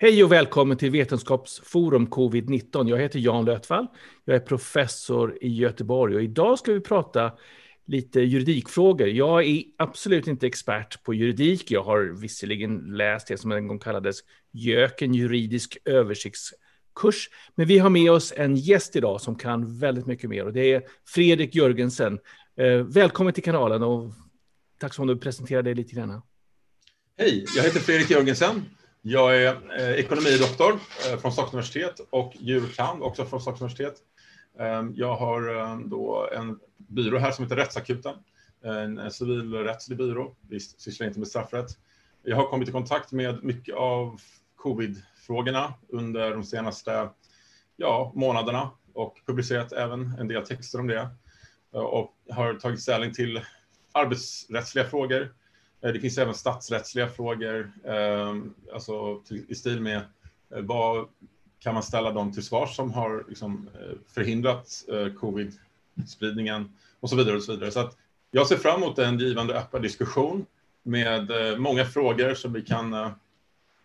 Hej och välkommen till Vetenskapsforum Covid-19. Jag heter Jan Lötvall. Jag är professor i Göteborg och idag ska vi prata lite juridikfrågor. Jag är absolut inte expert på juridik. Jag har visserligen läst det som en gång kallades JÖK, en juridisk översiktskurs. Men vi har med oss en gäst idag som kan väldigt mycket mer och det är Fredrik Jörgensen. Eh, välkommen till kanalen och tack så mycket att du presenterade dig lite grann. Hej, jag heter Fredrik Jörgensen. Jag är eh, ekonomidoktor eh, från Stockholms universitet och jurkand också från Stockholms universitet. Eh, jag har eh, då en byrå här som heter Rättsakuten, eh, en civilrättslig byrå. Vi sysslar inte med straffrätt. Jag har kommit i kontakt med mycket av covid-frågorna under de senaste ja, månaderna och publicerat även en del texter om det eh, och har tagit ställning till arbetsrättsliga frågor, Eh, det finns även statsrättsliga frågor, eh, alltså i stil med eh, vad kan man ställa dem till svars som har liksom förhindrat covid-spridningen och så vidare. Och så vidare. Så jag ser fram emot en givande öppen diskussion med många frågor som vi kan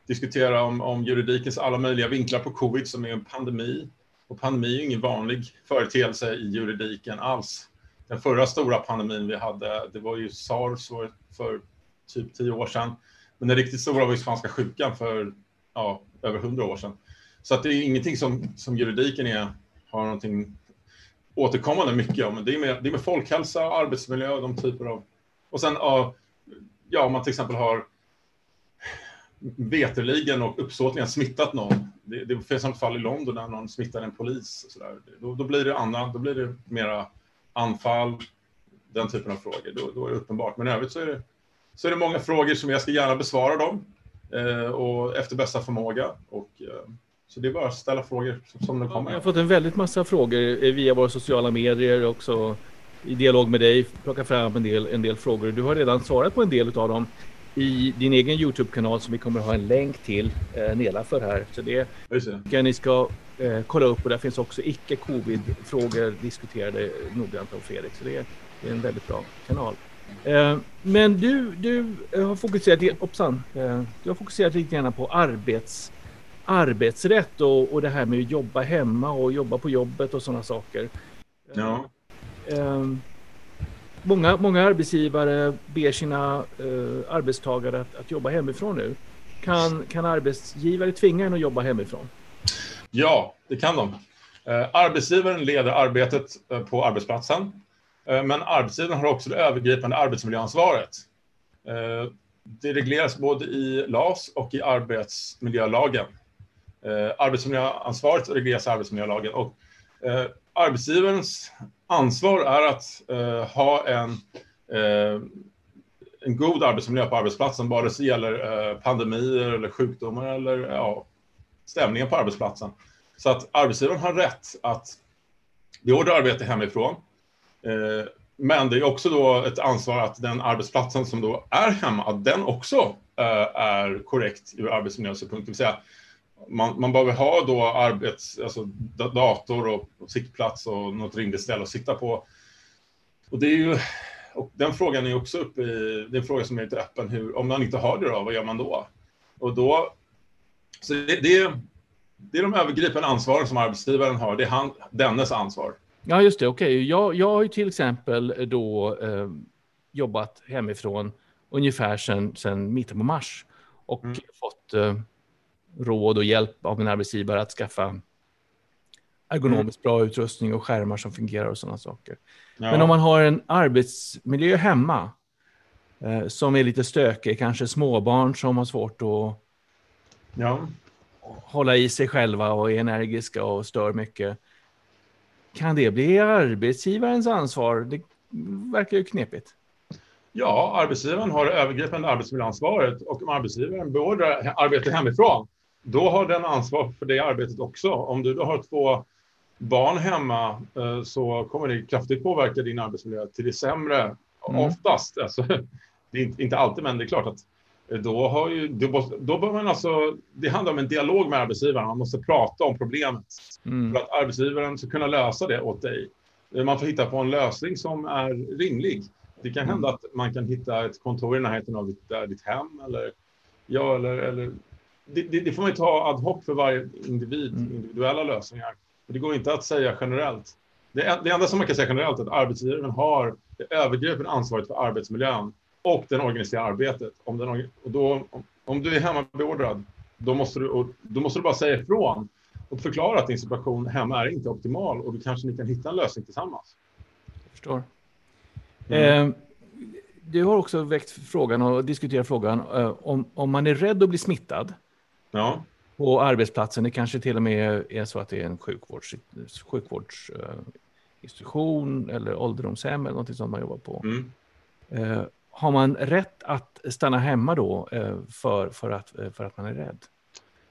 diskutera om, om juridikens alla möjliga vinklar på covid som är en pandemi. Och pandemi är ingen vanlig företeelse i juridiken alls. Den förra stora pandemin vi hade, det var ju sars för typ tio år sedan. Men den riktigt stora var ju spanska sjukan för ja, över hundra år sedan. Så att det är ingenting som, som juridiken är, har någonting återkommande mycket om. Det är med, det är med folkhälsa, arbetsmiljö och de typer av... Och sen ja, om man till exempel har veterligen och uppsåtligen smittat någon. Det, det finns ett fall i London där någon smittade en polis. Och så där. Då, då blir det annat, då blir det mera anfall, den typen av frågor. Då, då är det uppenbart. Men i övrigt så är det så är det många frågor som jag ska gärna besvara dem eh, och efter bästa förmåga. Och, eh, så det är bara att ställa frågor som de kommer. Jag har fått en väldigt massa frågor via våra sociala medier också i dialog med dig, plocka fram en del, en del frågor. Du har redan svarat på en del av dem i din egen Youtube-kanal som vi kommer att ha en länk till eh, nedanför här. Så det kan ni ska eh, kolla upp och där finns också icke-covid-frågor diskuterade noggrant av Fredrik. Så det är, det är en väldigt bra kanal. Eh, men du, du har fokuserat, hoppsan, eh, du har fokuserat lite grann på arbets, arbetsrätt och, och det här med att jobba hemma och jobba på jobbet och sådana saker. Ja. Eh, många, många arbetsgivare ber sina arbetstagare att, att jobba hemifrån nu. Kan, kan arbetsgivare tvinga en att jobba hemifrån? Ja, det kan de. Arbetsgivaren leder arbetet på arbetsplatsen Eh, Eh, men arbetsgivaren har också det övergripande arbetsmiljöansvaret. Eh, det regleras både i LAS och i arbetsmiljölagen. Eh, arbetsmiljöansvaret regleras i arbetsmiljölagen och arbetsgivarens ansvar är att ha en, en god arbetsmiljö på arbetsplatsen, vare sig det gäller pandemier eller sjukdomar eller ja, stämningen på arbetsplatsen. Så att arbetsgivaren har rätt att beordra arbete hemifrån Eh, men det är också då ett ansvar att den arbetsplatsen som då är hemma, att den också eh, är korrekt ur arbetsmiljösynpunkt. Det vill säga, man, man behöver ha då arbets, alltså dator och sittplats och något rimligt ställe att sitta på. Och det är ju, och den frågan är också uppe i, det är en fråga som är lite öppen, hur, om man inte har det då, vad gör man då? Och då, så det, det, är, det är de övergripande ansvaren som arbetsgivaren har, det är han, dennes ansvar. Ja, just det. Okej, okay. jag, jag har ju till exempel då eh, jobbat hemifrån ungefär sedan, sedan mitten på mars och mm. fått eh, råd och hjälp av min arbetsgivare att skaffa ergonomiskt bra utrustning och skärmar som fungerar och sådana saker. Ja. Men om man har en arbetsmiljö hemma eh, som är lite stökig, kanske småbarn som har svårt att ja. hålla i sig själva och är energiska och stör mycket kan det bli arbetsgivarens ansvar? Det verkar ju knepigt. Ja, arbetsgivaren har det övergripande arbetsmiljöansvaret och om arbetsgivaren beordrar arbete hemifrån, då har den ansvar för det arbetet också. Om du då har två barn hemma eh, så kommer det kraftigt påverka din arbetsmiljö till det sämre, mm. oftast. Alltså, det är inte alltid, men det är klart att då, har ju, då, då bör man alltså, det handlar om en dialog med arbetsgivaren. Man måste prata om problemet mm. för att arbetsgivaren ska kunna lösa det åt dig. Man får hitta på en lösning som är rimlig. Det kan hända mm. att man kan hitta ett kontor i närheten av ditt, ditt hem eller, ja, eller, eller det, det, det, får man ju ta ad hoc för varje individ, mm. individuella lösningar. Det går inte att säga generellt. Det, det enda som man kan säga generellt är att arbetsgivaren har det övergripande ansvaret för arbetsmiljön och den organiserade arbetet. Om, den, och då, om, om du är hemmabeordrad, då måste, du, då måste du bara säga ifrån och förklara att din situation hemma är inte optimal och då kanske ni kan hitta en lösning tillsammans. Jag förstår. Mm. Eh, du har också väckt frågan och diskuterat frågan eh, om, om man är rädd att bli smittad ja. på arbetsplatsen. Det kanske till och med är så att det är en sjukvårds, sjukvårdsinstitution eh, eller ålderdomshem eller något sånt man jobbar på. Mm. Har man rätt att stanna hemma då eh, för, för, att, eh, för att man är rädd?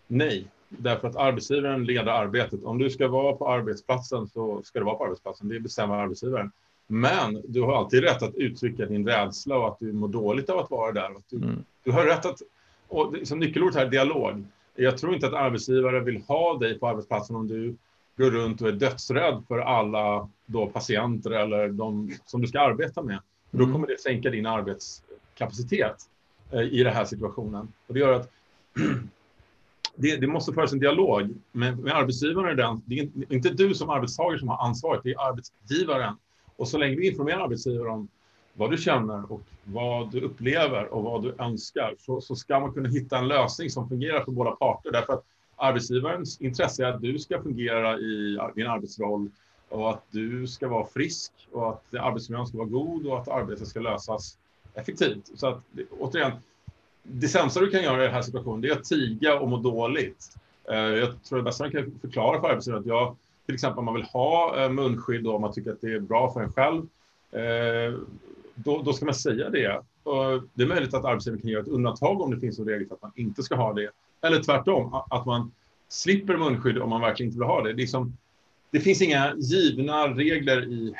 Nej, därför att arbetsgivaren leder arbetet. Om du ska vara på arbetsplatsen så ska du vara på arbetsplatsen. Det bestämmer arbetsgivaren. Men du har alltid rätt att uttrycka din rädsla och att du mår dåligt av att vara där. Att du, mm. du har rätt att, och som nyckelord här, dialog. Jag tror inte att arbetsgivare vill ha dig på arbetsplatsen om du går runt och är dödsrädd för alla då patienter eller de som du ska arbeta med. Mm. Då kommer det sänka din arbetskapacitet eh, i den här situationen. Och det gör att det, det, måste föras en dialog med, med arbetsgivaren. Det är inte du som arbetstagare som har ansvaret, det är arbetsgivaren. Och så länge vi informerar arbetsgivaren om vad du känner och vad du upplever och vad du önskar så, så ska man kunna hitta en lösning som fungerar för båda parter. Därför att arbetsgivarens intresse är att du ska fungera i din arbetsroll och att du ska vara frisk och att arbetsmiljön ska vara god och att arbetet ska lösas effektivt. Så att återigen, det sämsta du kan göra i den här situationen det är att tiga och må dåligt. Eh, jag tror det bästa man kan förklara för arbetsgivaren att jag, till exempel om man vill ha eh, munskydd och om man tycker att det är bra för en själv, eh, då, då ska man säga det. Och det är möjligt att arbetsgivaren kan göra ett undantag om det finns en regel för att man inte ska ha det. Eller tvärtom, att man slipper munskydd om man verkligen inte vill ha det. Det, liksom, det finns inga givna regler i,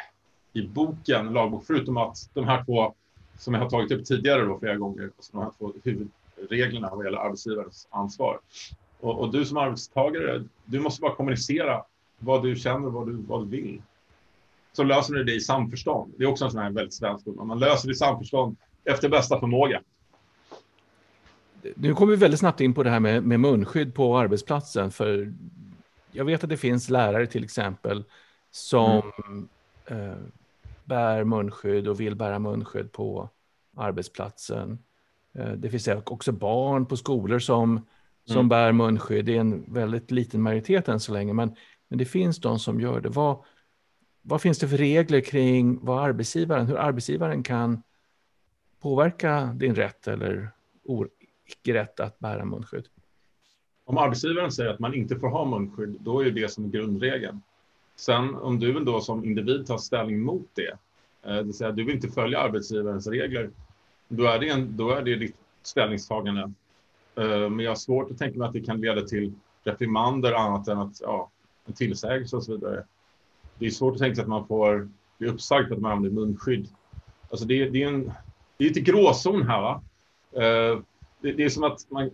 i boken, lagbok, förutom att de här två som jag har tagit upp tidigare då flera gånger, alltså de här två huvudreglerna vad gäller arbetsgivarens ansvar. Och, och, du som arbetstagare, du måste bara kommunicera vad du känner, vad du, vad du vill. Så löser du det i samförstånd. Det är också en sån här väldigt svensk ord, Man löser det i samförstånd efter bästa förmåga. Nu kommer vi väldigt snabbt in på det här med, med munskydd på arbetsplatsen. För jag vet att det finns lärare till exempel som mm. eh, bär munskydd och vill bära munskydd på arbetsplatsen. Eh, det finns också barn på skolor som, som mm. bär munskydd. Det är en väldigt liten majoritet än så länge, men, men det finns de som gör det. Vad, vad finns det för regler kring vad arbetsgivaren, hur arbetsgivaren kan påverka din rätt eller icke rätt att bära munskydd? Om arbetsgivaren säger att man inte får ha munskydd, då är det som grundregeln. Sen om du vill då som individ ta ställning mot det, eh, det vill säga du vill inte följa arbetsgivarens regler, då är det, en, då är det ditt ställningstagande. Eh, men jag har svårt att tänka mig att det kan leda till reprimander annat än att, ja, en tillsägelse och så vidare. Det är svårt att tänka sig att man får bli uppsagd för att man använder munskydd. Alltså det, det är en det är lite gråzon här. Va? Eh, det, det, är som att man,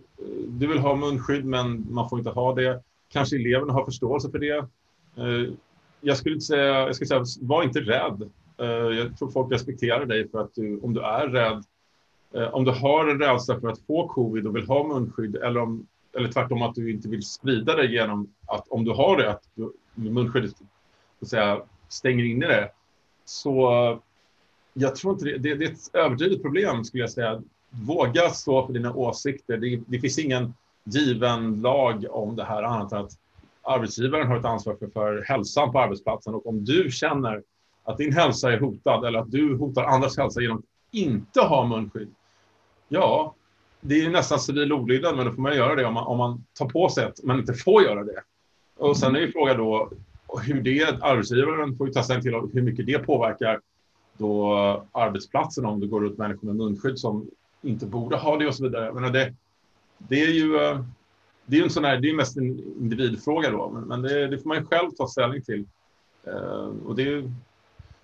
du vill ha munskydd men man får inte ha det. Kanske eleverna har förståelse för det eh, jag skulle inte säga, jag skulle säga, var inte rädd. Eh, jag tror folk respekterar dig för att du, om du är rädd, eh, om du har en rädsla för att få covid och vill ha munskydd eller, om, eller tvärtom att du inte vill sprida det genom att om du har det, att du, munskyddet så att säga, stänger in i det. Så jag tror inte det, det, det är ett överdrivet problem skulle jag säga. Våga stå för dina åsikter. Det, det finns ingen given lag om det här annat än att arbetsgivaren har ett ansvar för, för hälsan på arbetsplatsen och om du känner att din hälsa är hotad eller att du hotar andras hälsa genom att inte ha munskydd. Ja, det är nästan civil olydnad, men då får man göra det om man, om man tar på sig att man inte får göra det. Och sen är ju frågan då hur det, arbetsgivaren får ju ta ställning till hur mycket det påverkar då arbetsplatsen om det går ut människor med munskydd som inte borde ha det och så vidare. Men det, det är ju eh, det är en sån här, det är mest en individfråga då, men, men det, det, får man ju själv ta ställning till. Uh, och det,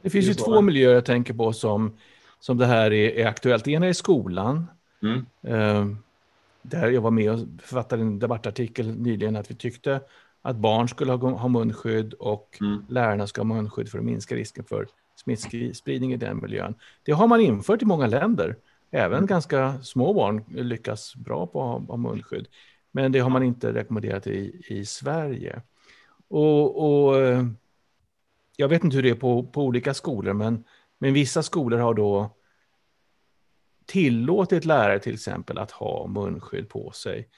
det finns ju två miljöer jag tänker på som, som det här är, är aktuellt. ena är skolan. Mm. Uh, där jag var med och författade en debattartikel nyligen att vi tyckte att barn skulle ha, ha munskydd och mm. lärarna ska ha munskydd för att minska risken för smittspridning i den miljön. Det har man infört i många länder. Även ganska små barn lyckas bra på att ha munskydd. Men det har man inte rekommenderat i, i Sverige. Och, och eh, jag vet inte hur det är på, på olika skolor, men, men vissa skolor har då tillåtit lärare till exempel att ha munskydd på sig.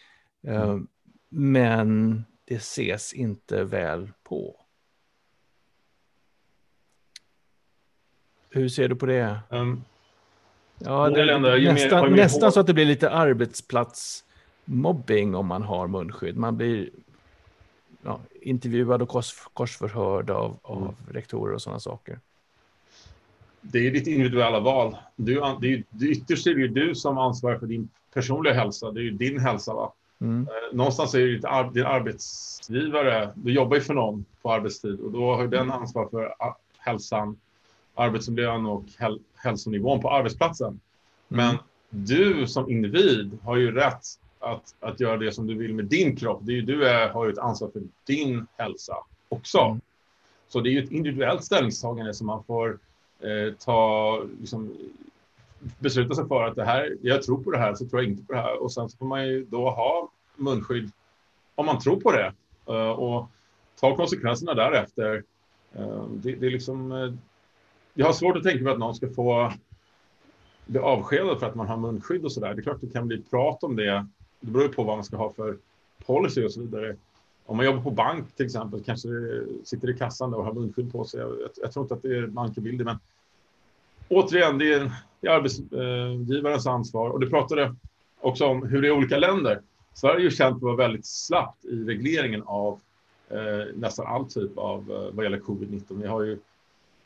Eh, mm. Men det ses inte väl på. Hur ser du på det? Um, ja, det länder, nästan, mer, nästan så att det blir lite arbetsplatsmobbing om man har munskydd. Man blir ja, intervjuad och kors, korsförhörd av, av mm. rektorer och sådana saker. Det är ditt individuella val. Du, det är, ytterst är det ju du som ansvarar för din personliga hälsa. Det är ju din hälsa. Va? Mm. Eh, någonstans är det din arbetsgivare. Du jobbar ju för någon på arbetstid och då har den ansvar för hälsan arbetsmiljön och häl hälsonivån på arbetsplatsen. Mm. Men du som individ har ju rätt att, att göra det som du vill med din kropp. Det är ju, du är, har ju ett ansvar för din hälsa också. Mm. Så det är ju ett individuellt ställningstagande som man får eh, ta, liksom, besluta sig för att det här, jag tror på det här, så tror jag inte på det här. Och sen så får man ju då ha munskydd om man tror på det uh, och ta konsekvenserna därefter. Uh, det, det, är liksom, uh, jag har svårt att tänka mig att någon ska få bli avskedad för att man har munskydd och så där. Det är klart det kan bli prat om det. Det beror på vad man ska ha för policy och så vidare. Om man jobbar på bank till exempel, kanske sitter i kassan och har munskydd på sig. Jag, jag tror inte att det är bankebilder, men återigen, det är, det är arbetsgivarens ansvar. Och du pratade också om hur det är i olika länder. Sverige är ju känt för att vara väldigt slappt i regleringen av eh, nästan all typ av eh, vad gäller covid-19. Vi har ju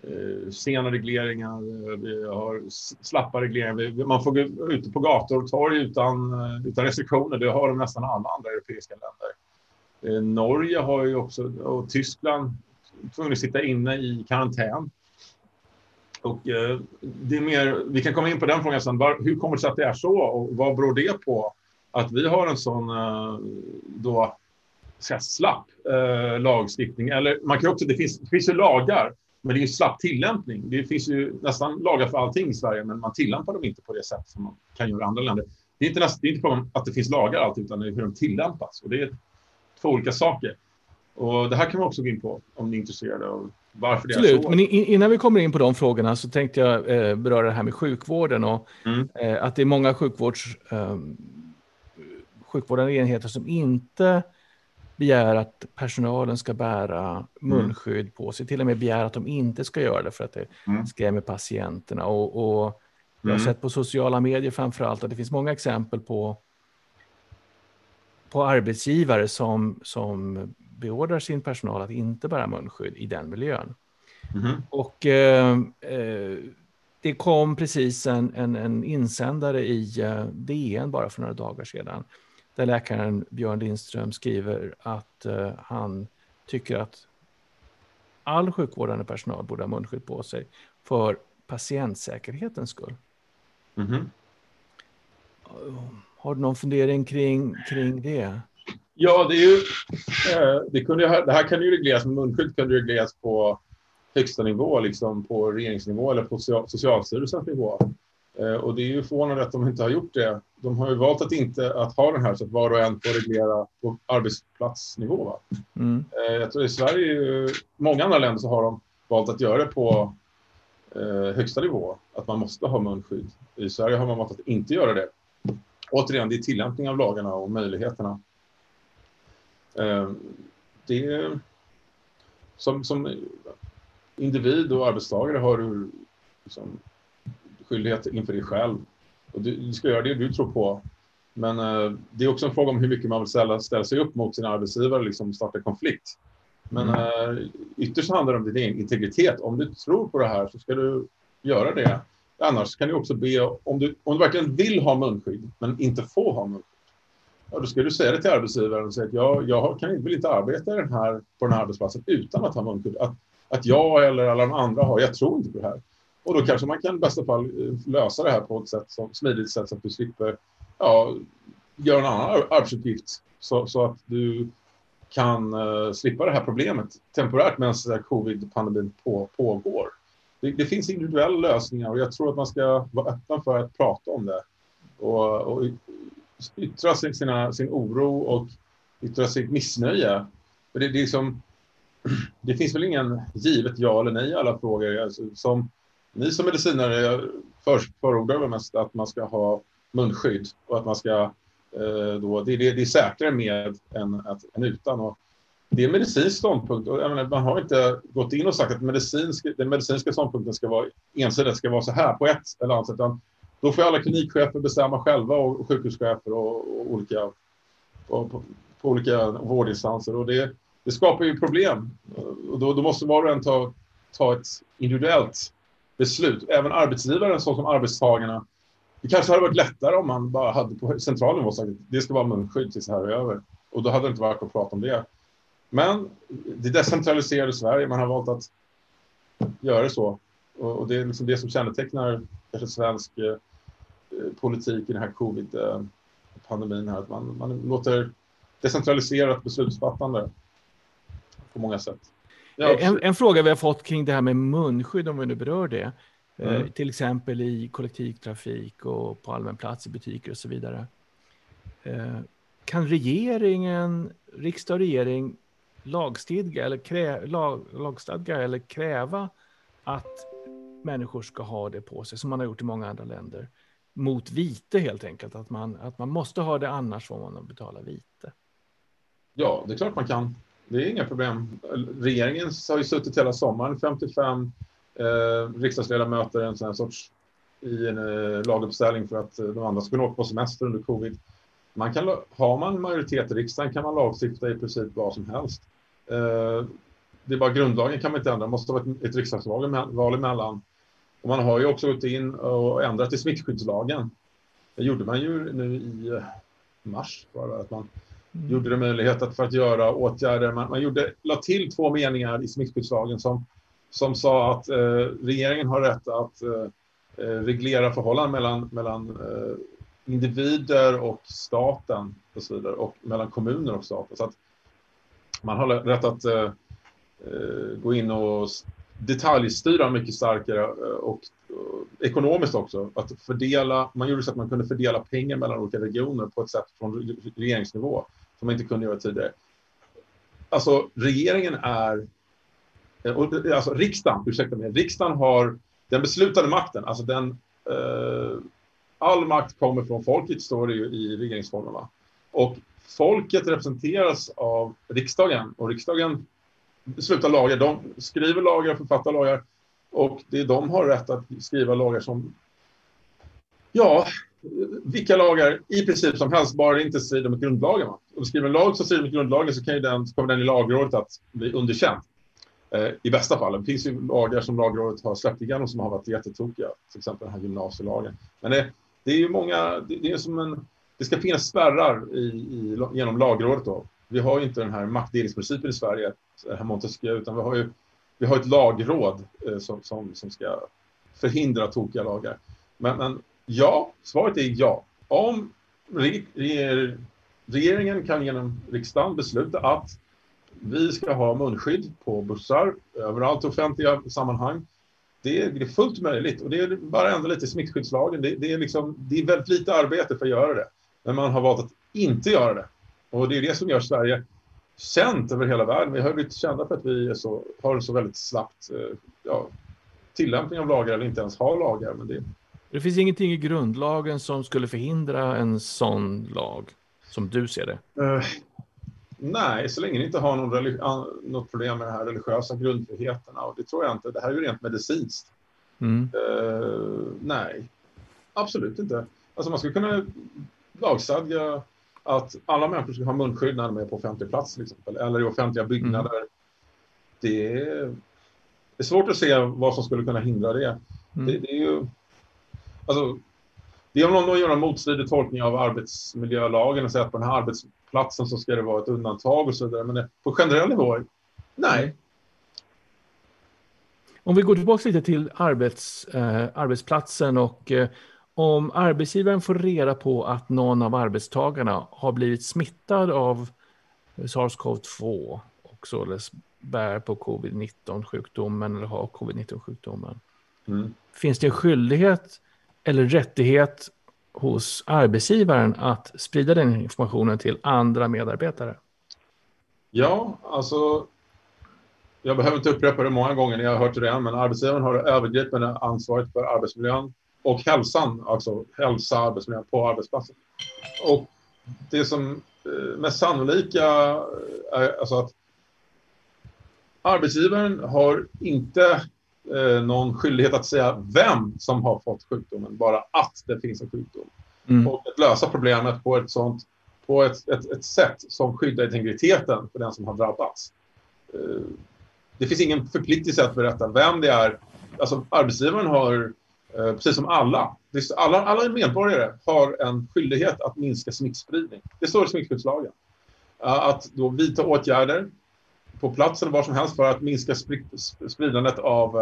Eh, sena regleringar, eh, vi har slappa regleringar. Man får gå ute på gator och torg utan, eh, utan restriktioner. Det har de nästan alla andra europeiska länder. Norge har ju också, och Tyskland, tvungna att sitta inne i karantän. Och det är mer, vi kan komma in på den frågan sen. Var, hur kommer det sig att det är så och vad beror det på? Att vi har en sån då, ska slapp eh, lagstiftning. Eller man kan också, det finns, det finns ju lagar men det är ju slapp tillämpning. Det finns ju nästan lagar för allting i Sverige, men man tillämpar dem inte på det sätt som man kan göra i andra länder. Det är inte, nästan, det är inte om att det finns lagar alltid, utan det är hur de tillämpas. Och det är två olika saker. Och det här kan man också gå in på om ni är intresserade av varför det Absolut. är så. Men innan vi kommer in på de frågorna så tänkte jag eh, beröra det här med sjukvården och mm. eh, att det är många sjukvårds, eh, sjukvårdande enheter som inte begär att personalen ska bära mm. munskydd på sig, till och med begär att de inte ska göra det för att det mm. skrämmer patienterna. Och, och jag har mm. sett på sociala medier framför allt att det finns många exempel på, på arbetsgivare som, som beordrar sin personal att inte bära munskydd i den miljön. Mm. Och eh, eh, det kom precis en, en, en insändare i eh, DN bara för några dagar sedan där läkaren Björn Lindström skriver att uh, han tycker att all sjukvårdande personal borde ha munskydd på sig för patientsäkerhetens skull. Mm -hmm. Har du någon fundering kring, kring det? Ja, det, är ju, eh, det, kunde, det här kan ju regleras, munskydd kan regleras på högsta nivå, liksom på regeringsnivå eller på Socialstyrelsens nivå. Eh, och det är ju förvånande att de inte har gjort det. De har ju valt att inte att ha den här så att var och en får reglera på arbetsplatsnivå. Mm. Eh, jag tror i Sverige, många andra länder så har de valt att göra det på eh, högsta nivå, att man måste ha munskydd. I Sverige har man valt att inte göra det. Återigen, det är tillämpning av lagarna och möjligheterna. det som, som individ och arbetstagare har du liksom, skyldighet inför dig själv. Och du, du ska göra det du tror på. Men uh, det är också en fråga om hur mycket man vill ställa, ställa sig upp mot sin arbetsgivare, liksom starta konflikt. Men uh, ytterst handlar det om din integritet. Om du tror på det här så ska du göra det. Annars kan du också be, om du, om du verkligen vill ha munskydd men inte får ha munskydd, ja, då ska du säga det till arbetsgivaren och säga att jag, jag kan, vill inte arbeta den här, på den här arbetsplatsen utan att ha munskydd. Att, att jag eller alla de andra har, jag tror inte på det här. Och då kanske man kan i bästa fall eh, lösa det här på ett sätt som, smidigt sätt så att du slipper ja, göra en annan arbetsuppgift så, så att du kan uh, slippa det här problemet temporärt medan eh, covid-pandemin på, pågår. Det, det, finns individuella lösningar och jag tror att man ska vara öppen för att prata om det. Och, och yttra sin, sina, sin oro och yttra sitt missnöje. För det, det, är liksom, det finns väl ingen givet ja eller nej i alla frågor. Alltså, som, ni som medicinare för, förordar väl mest att man ska ha munskydd och att man ska eh, då, det, det, det är säkrare med än, att, än utan. Och det är en medicinsk ståndpunkt. Och, menar, man har inte gått in och sagt att medicinsk, den medicinska ståndpunkten ska vara ensidigt, ska vara så här på ett eller annat sätt. Då får alla klinikchefer bestämma själva och sjukhuschefer och, och olika, och, på, på, olika vårdinstanser. Och det, det skapar ju problem. Och då, då måste var och en ta, ta ett individuellt beslut. Även arbetsgivaren, så som arbetstagarna. Det kanske hade varit lättare om man bara hade på central nivå sagt att det ska vara munskydd tills det här är över. Och då hade det inte varit att prata om det. Men det decentraliserade Sverige, man har valt att göra det så. Och, det är liksom det som kännetecknar kanske svensk eh, politik i den här covid-pandemin. Här, att man, man låter decentraliserat beslutsfattande på många sätt. Ja, en, en, fråga vi har fått kring det här med munskydd, om vi nu berör det. Eh, mm. till exempel i kollektivtrafik och på allmän plats i butiker och så vidare. Eh, kan regeringen, riksdag och regering lagstadga eller, krä, lag, lagstadga eller kräva att människor ska ha det på sig, som man har gjort i många andra länder, mot vite helt enkelt. Att man, att man måste ha det, annars får man betala vite. Ja, det är klart man kan. Det är inga problem. Regeringen har ju suttit hela sommaren, 55 eh, riksdagsledamöter, en sån här sorts i en eh, laguppställning för att eh, de andra skulle åka på semester under covid. Man kan, har man majoritet i riksdagen kan man lagstifta i princip vad som helst. Eh, det är bara grundlagen kan man inte ändra, det måste vara ett, ett riksdagsval emellan. Och man har ju också gått in och ändrat i smittskyddslagen. Det gjorde man ju nu i eh, mars, bara, att man mm. gjorde det möjlighet att för att göra åtgärder. Man, man gjorde, la till två meningar i smittskyddslagen som, som sa att eh, regeringen har rätt att eh, eh, reglera förhållanden mellan, mellan eh, individer och staten och så vidare, och mellan kommuner och staten. Så att man har rätt att eh, eh gå in och detaljstyra mycket starkare eh, och, och, ekonomiskt också. Att fördela, man gjorde så att man kunde fördela pengar mellan olika regioner på ett sätt från regeringsnivå som man inte kunde göra tidigare. Alltså regeringen är, eh, eh, alltså riksdagen, ursäkta mig, riksdagen har den beslutande makten, alltså den eh, all makt kommer från folket, står det ju i regeringsformen. Va? Och folket representeras av riksdagen och riksdagen beslutar lagar. De skriver lagar, författar lagar och det är de har rätt att skriva lagar som ja, vilka lagar i princip som helst, bara det inte strider mot grundlagen. Om du skriver en lag som strider mot grundlagen så kan ju den, kommer den i lagrådet att bli underkänd. Eh, I bästa fall. Det finns ju lagar som lagrådet har släppt igenom som har varit jättetokiga, till exempel den här gymnasielagen. Men det, det är ju många, det, det är som en det ska finnas spärrar i, i, genom lagrådet. Då. Vi har ju inte den här maktdelningsprincipen i Sverige, eh, här Montesquieu, utan vi har ju vi har ett lagråd eh, som, som, som ska förhindra tokiga lagar. Men, men ja, svaret är ja. Om regeringen kan genom riksdagen besluta att vi ska ha munskydd på bussar överallt i offentliga sammanhang det är, det är fullt möjligt och det är bara ändå lite i smittskyddslagen. Det, det, är liksom, det är väldigt lite arbete för att göra det. Men man har valt att inte göra det. Och det är det som gör Sverige känt över hela världen. Vi har blivit kända för att vi så, har så väldigt slappt eh, ja, tillämpning av lagar eller inte ens har lagar. Men det det finns ingenting i grundlagen som skulle förhindra en sån lag, som du ser det? Uh, nej, så länge ni inte har någon något problem med de här religiösa grundfriheterna. Och det tror jag inte. Det här är ju rent medicinskt. Mm. Uh, nej, absolut inte. Alltså man skulle kunna lagstadga att alla människor ska ha munskydd när de är på offentlig plats till exempel, eller i offentliga byggnader. Mm. Det, är, det, är, svårt att se vad som skulle kunna hindra det. Mm. det, det, är ju... Alltså, det är om någon gör en motstridig tolkning av arbetsmiljölagen och säger att på den här arbetsplatsen så ska det vara ett undantag och så vidare. Men på generell nivå, nej. Om vi går tillbaka lite till arbets, eh, arbetsplatsen och eh, om arbetsgivaren får reda på att någon av arbetstagarna har blivit smittad av SARS-CoV-2 och således bär på covid-19-sjukdomen eller har covid-19-sjukdomen. Mm. Finns det en skyldighet eller rättighet hos arbetsgivaren att sprida den informationen till andra medarbetare? Ja, alltså jag behöver inte upprepa det många gånger, ni har hört det redan, men arbetsgivaren har det övergripande ansvaret för arbetsmiljön och hälsan, alltså hälsa arbetsmiljön på arbetsplatsen. Och det som eh, mest sannolika eh, är alltså att arbetsgivaren har inte eh, någon skyldighet att säga vem som har fått sjukdomen, bara att det finns en sjukdom. Mm. Och att lösa problemet på ett sånt på ett, ett, ett sätt som skyddar integriteten för den som har drabbats. Eh, det finns ingen förpliktelse att berätta vem det är. Alltså, arbetsgivaren har, eh, precis som alla, alla, alla medborgare har en skyldighet att minska smittspridning. Det står i smittskyddslagen. Att då vidta åtgärder på plats eller var som helst för att minska spridandet av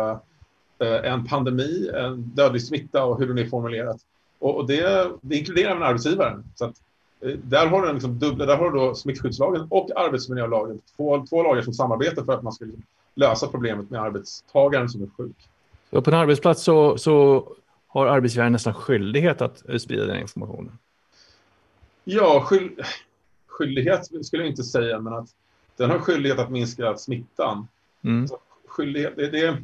eh, en pandemi, en dödlig smitta och hur den är formulerat. Och det, det inkluderar även arbetsgivaren. Så att, eh, där har du liksom dubbla, där har du då smittskyddslagen och arbetsmiljölagen. Två, två lagar som samarbetar för att man ska liksom lösa problemet med arbetstagaren som är sjuk. Så på en arbetsplats så, så har arbetsgivaren nästan skyldighet att sprida den informationen? Ja, skyld, skyldighet skulle jag inte säga, men att den har skyldighet att minska smittan. Mm. Så skyldighet, det, det,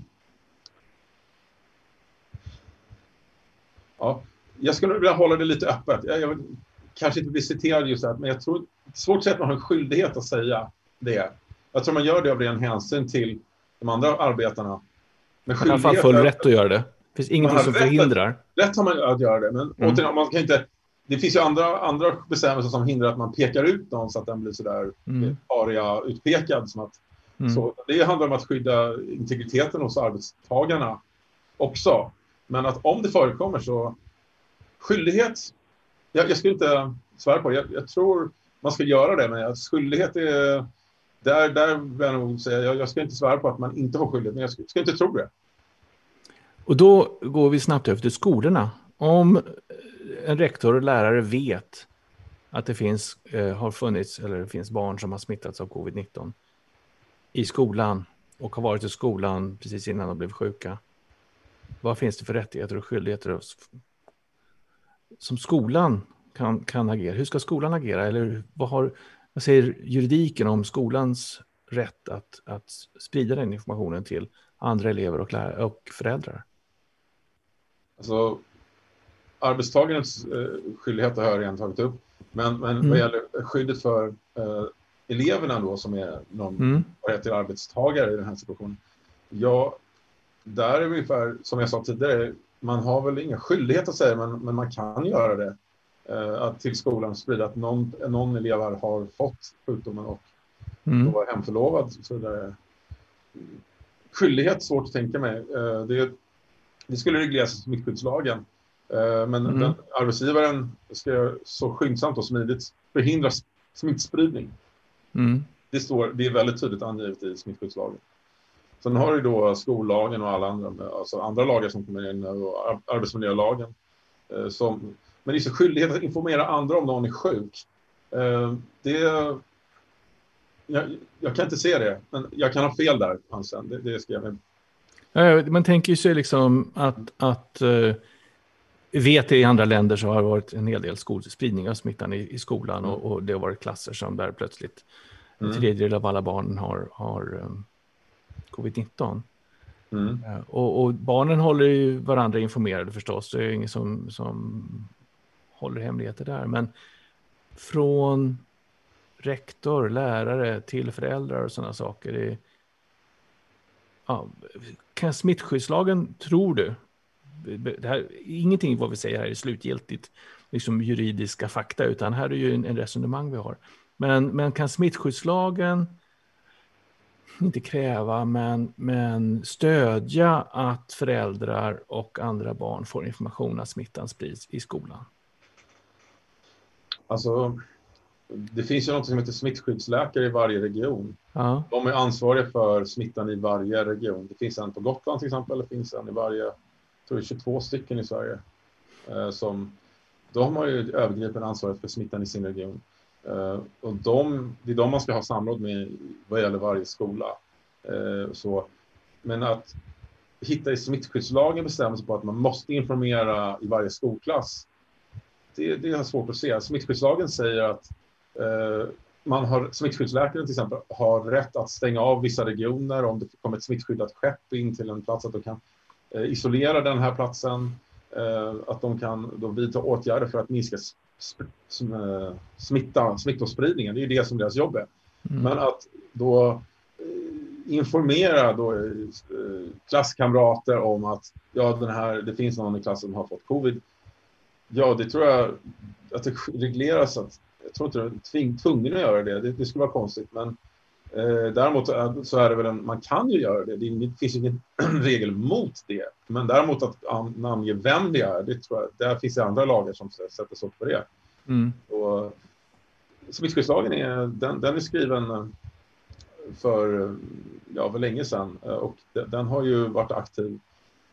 ja, jag skulle vilja hålla det lite öppet. Jag, jag kanske inte bli citerad just här, men jag tror svårt att säga att man har en skyldighet att säga det. Jag tror man gör det av ren hänsyn till de andra arbetarna. Men man har full rätt att göra det. Det finns ingenting som förhindrar. Att, rätt har man att göra det, men mm. återigen, man kan inte... Det finns ju andra, andra bestämmelser som hindrar att man pekar ut någon så att den blir sådär mm. aria utpekad. Som att, mm. så, det handlar om att skydda integriteten hos arbetstagarna också. Men att om det förekommer så skyldighet, jag, jag skulle inte svära på jag, jag tror man ska göra det, men skyldighet är där, där vill jag nog säga, jag, jag ska inte svära på att man inte har skyldighet, men jag ska, ska, inte tro det. Och då går vi snabbt över till skolorna. Om en rektor och lärare vet att det finns, eh, har funnits eller det finns barn som har smittats av covid-19 i skolan och har varit i skolan precis innan de blev sjuka. Vad finns det för rättigheter och skyldigheter som skolan kan, kan agera? Hur ska skolan agera? Eller vad har, vad säger juridiken om skolans rätt att, att sprida den informationen till andra elever och, lärare och föräldrar? Alltså, arbetstagarens eh, skyldighet har jag redan tagit upp. Men, men mm. vad gäller skyddet för eh, eleverna då som är någon mm. till arbetstagare i den här situationen. Ja, där är ungefär som jag sa tidigare. Man har väl inga skyldighet att säga, men, men man kan göra det. Eh, att till skolan sprida att någon, någon elev har fått sjukdomen och mm. var hemförlovad. Så vidare. Skyldighet, svårt att tänka mig. Eh, det, det skulle regleras i smittskyddslagen. Eh, men mm. den, arbetsgivaren ska så skyndsamt och smidigt förhindra smittspridning. Mm. Det, står, det är väldigt tydligt angivet i smittskyddslagen. Sen har du då skollagen och alla andra, alltså andra lagar som kommer in och arbetsmiljölagen som men det är skyldighet att informera andra om någon är sjuk. Eh, det, jag, jag, kan inte se det, men jag kan ha fel där, Hansen. Det, det ska jag med. Man tänker ju sig liksom att, att vet i andra länder så har det varit en hel del spridning av smittan i, i skolan mm. och, och, det har varit klasser som där plötsligt en mm. tredjedel av alla barnen har, har um, covid-19. Mm. Uh, och, och, barnen håller ju varandra informerade förstås. Det är ingen som, som håller hemligheter där. Men från rektor, lärare till föräldrar och sådana saker. Det, ja, kan smittskyddslagen, tror du, det här, ingenting vad vi säger här är slutgiltigt liksom juridiska fakta, utan här är ju en, en resonemang vi har. Men, men kan smittskyddslagen inte kräva, men, men stödja att föräldrar och andra barn får information att smittan sprids i skolan? Alltså, det finns ju något som heter smittskyddsläkare i varje region. Ja. De är ansvariga för smittan i varje region. Det finns en på Gotland till exempel. Det finns en i varje, tror det är 22 stycken i Sverige. Eh, som, de har ju övergripande ansvaret för smittan i sin region. Eh, och de, det är de man ska ha samråd med vad gäller varje skola. Eh, så, men att hitta i smittskyddslagen bestämmelser på att man måste informera i varje skolklass det, det är svårt att se. Smittskyddslagen säger att eh, man har, smittskyddsläkaren till exempel har rätt att stänga av vissa regioner om det kommer ett smittskyddat skepp in till en plats, att de kan isolera den här platsen, eh, att de kan då vidta åtgärder för att minska eh, smitta, smittospridningen. Det är det som deras jobb är. Mm. Men att då eh, informera då eh, klasskamrater om att ja, den här, det finns någon i klassen som har fått covid. Ja, det tror jag att det regleras att jag tror inte de är tvungen att göra det. det. Det, skulle vara konstigt. Men eh, däremot så är det väl en, man kan ju göra det. Det finns ingen regel mot det. Men däremot att namnge vem det är, det tror jag, där finns det andra lagar som sätter stopp för det. Mm. Och, smittskyddslagen är, den, den är skriven för, ja, för länge sedan och den, den har ju varit aktiv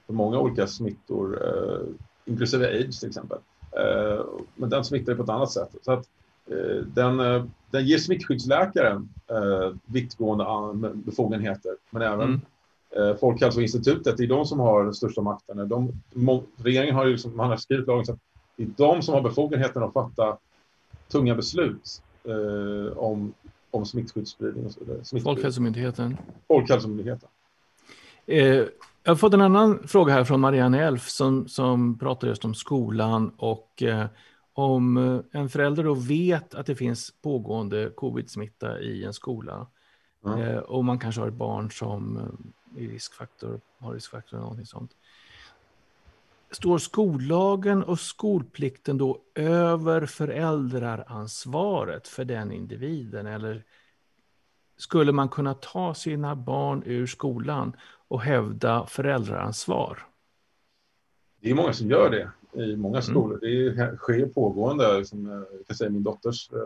för många olika smittor, eh, inklusive aids till exempel. Eh, men den smittar på ett annat sätt. Så att, Eh, den, eh, den ger smittskyddsläkaren eh, vittgående befogenheter, men även mm. Folkhälsoinstitutet, det är de som har den största makten. De, regeringen har ju, som man har skrivit lagen, så det är de som har befogenheten att fatta tunga beslut eh, om, om smittskyddsspridning och så vidare. Folkhälsomyndigheten. Folkhälsomyndigheten. Eh, jag har fått en annan fråga här från Marianne Elf som, som pratar just om skolan och eh, om eh, en förälder då vet att det finns pågående covid-smitta i en skola mm. och man kanske har ett barn som är riskfaktor, har riskfaktor eller någonting sånt. Står skollagen och skolplikten då över föräldraransvaret för den individen? Eller skulle man kunna ta sina barn ur skolan och hävda föräldraransvar? Det är många som gör det i många mm. skolor. Mm. Det sker pågående. Liksom, jag kan säga min dotters eh,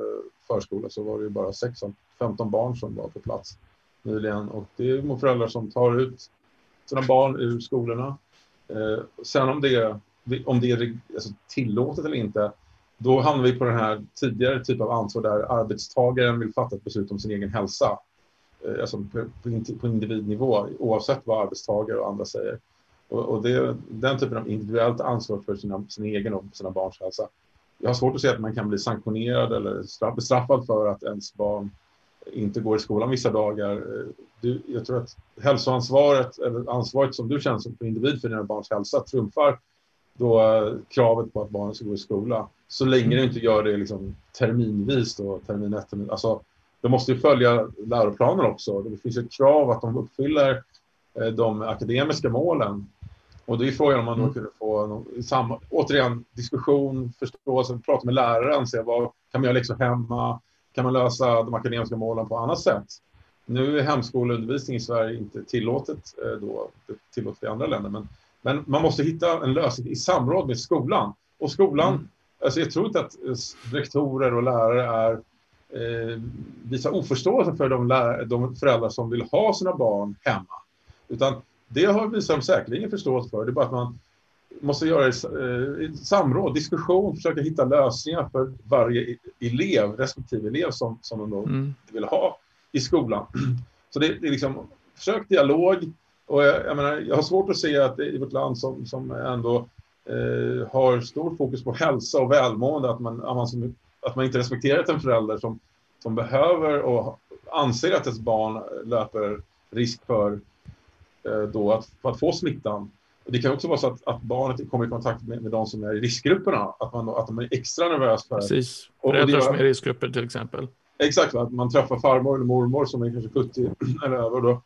förskola så var det bara 16, 15 barn som var på plats nyligen och det är föräldrar som tar ut sina barn ur skolorna. Eh, sen om det, om det är alltså, tillåtet eller inte, då hamnar vi på den här tidigare typ av ansvar där arbetstagaren vill fatta ett beslut om sin egen hälsa. Eh, alltså på individnivå oavsett vad arbetstagare och andra säger. Och, och det, den typen av individuellt ansvar för sina, sin egen och sina barns hälsa. Jag har svårt att se att man kan bli sanktionerad eller straff, bestraffad för att ens barn inte går i skolan vissa dagar. Du, jag tror att hälsoansvaret, eller ansvaret som du känner som individ för dina barns hälsa trumfar då eh, kravet på att barnen ska gå i skola. Så länge du inte gör det liksom terminvis, då, termin ett, termin, alltså, de måste ju följa läroplanen också. Det finns ett krav att de uppfyller eh, de akademiska målen och det är frågan om man då mm. kunde få någon, samma, återigen diskussion, förståelse, prata med läraren, se vad kan man göra läxor hemma, kan man lösa de akademiska målen på annat sätt? Nu är hemskoleundervisning i Sverige inte tillåtet eh, då, det tillåtet i andra länder, men, men man måste hitta en lösning i samråd med skolan. Och skolan, mm. alltså jag tror inte att eh, rektorer och lärare är eh, visar oförståelse för de, de föräldrar som vill ha sina barn hemma. Utan det har vi som säkerligen förståelse för. Det är bara att man måste göra eh, samråd, diskussion, försöka hitta lösningar för varje elev, respektive elev som, som de mm. vill ha i skolan. Så det, det är liksom, försök dialog. Och jag, jag, menar, jag har svårt att se att i vårt land som, som ändå eh, har stor fokus på hälsa och välmående, att man, att man, att man inte respekterar en förälder som, som behöver och anser att ens barn löper risk för då att, att få smittan. Det kan också vara så att, att barnet kommer i kontakt med, med de som är i riskgrupperna, att, man, att de är extra nervösa Precis, föräldrar som är i riskgrupper till exempel. Exakt, att man träffar farmor eller mormor som är kanske 70 eller över. Då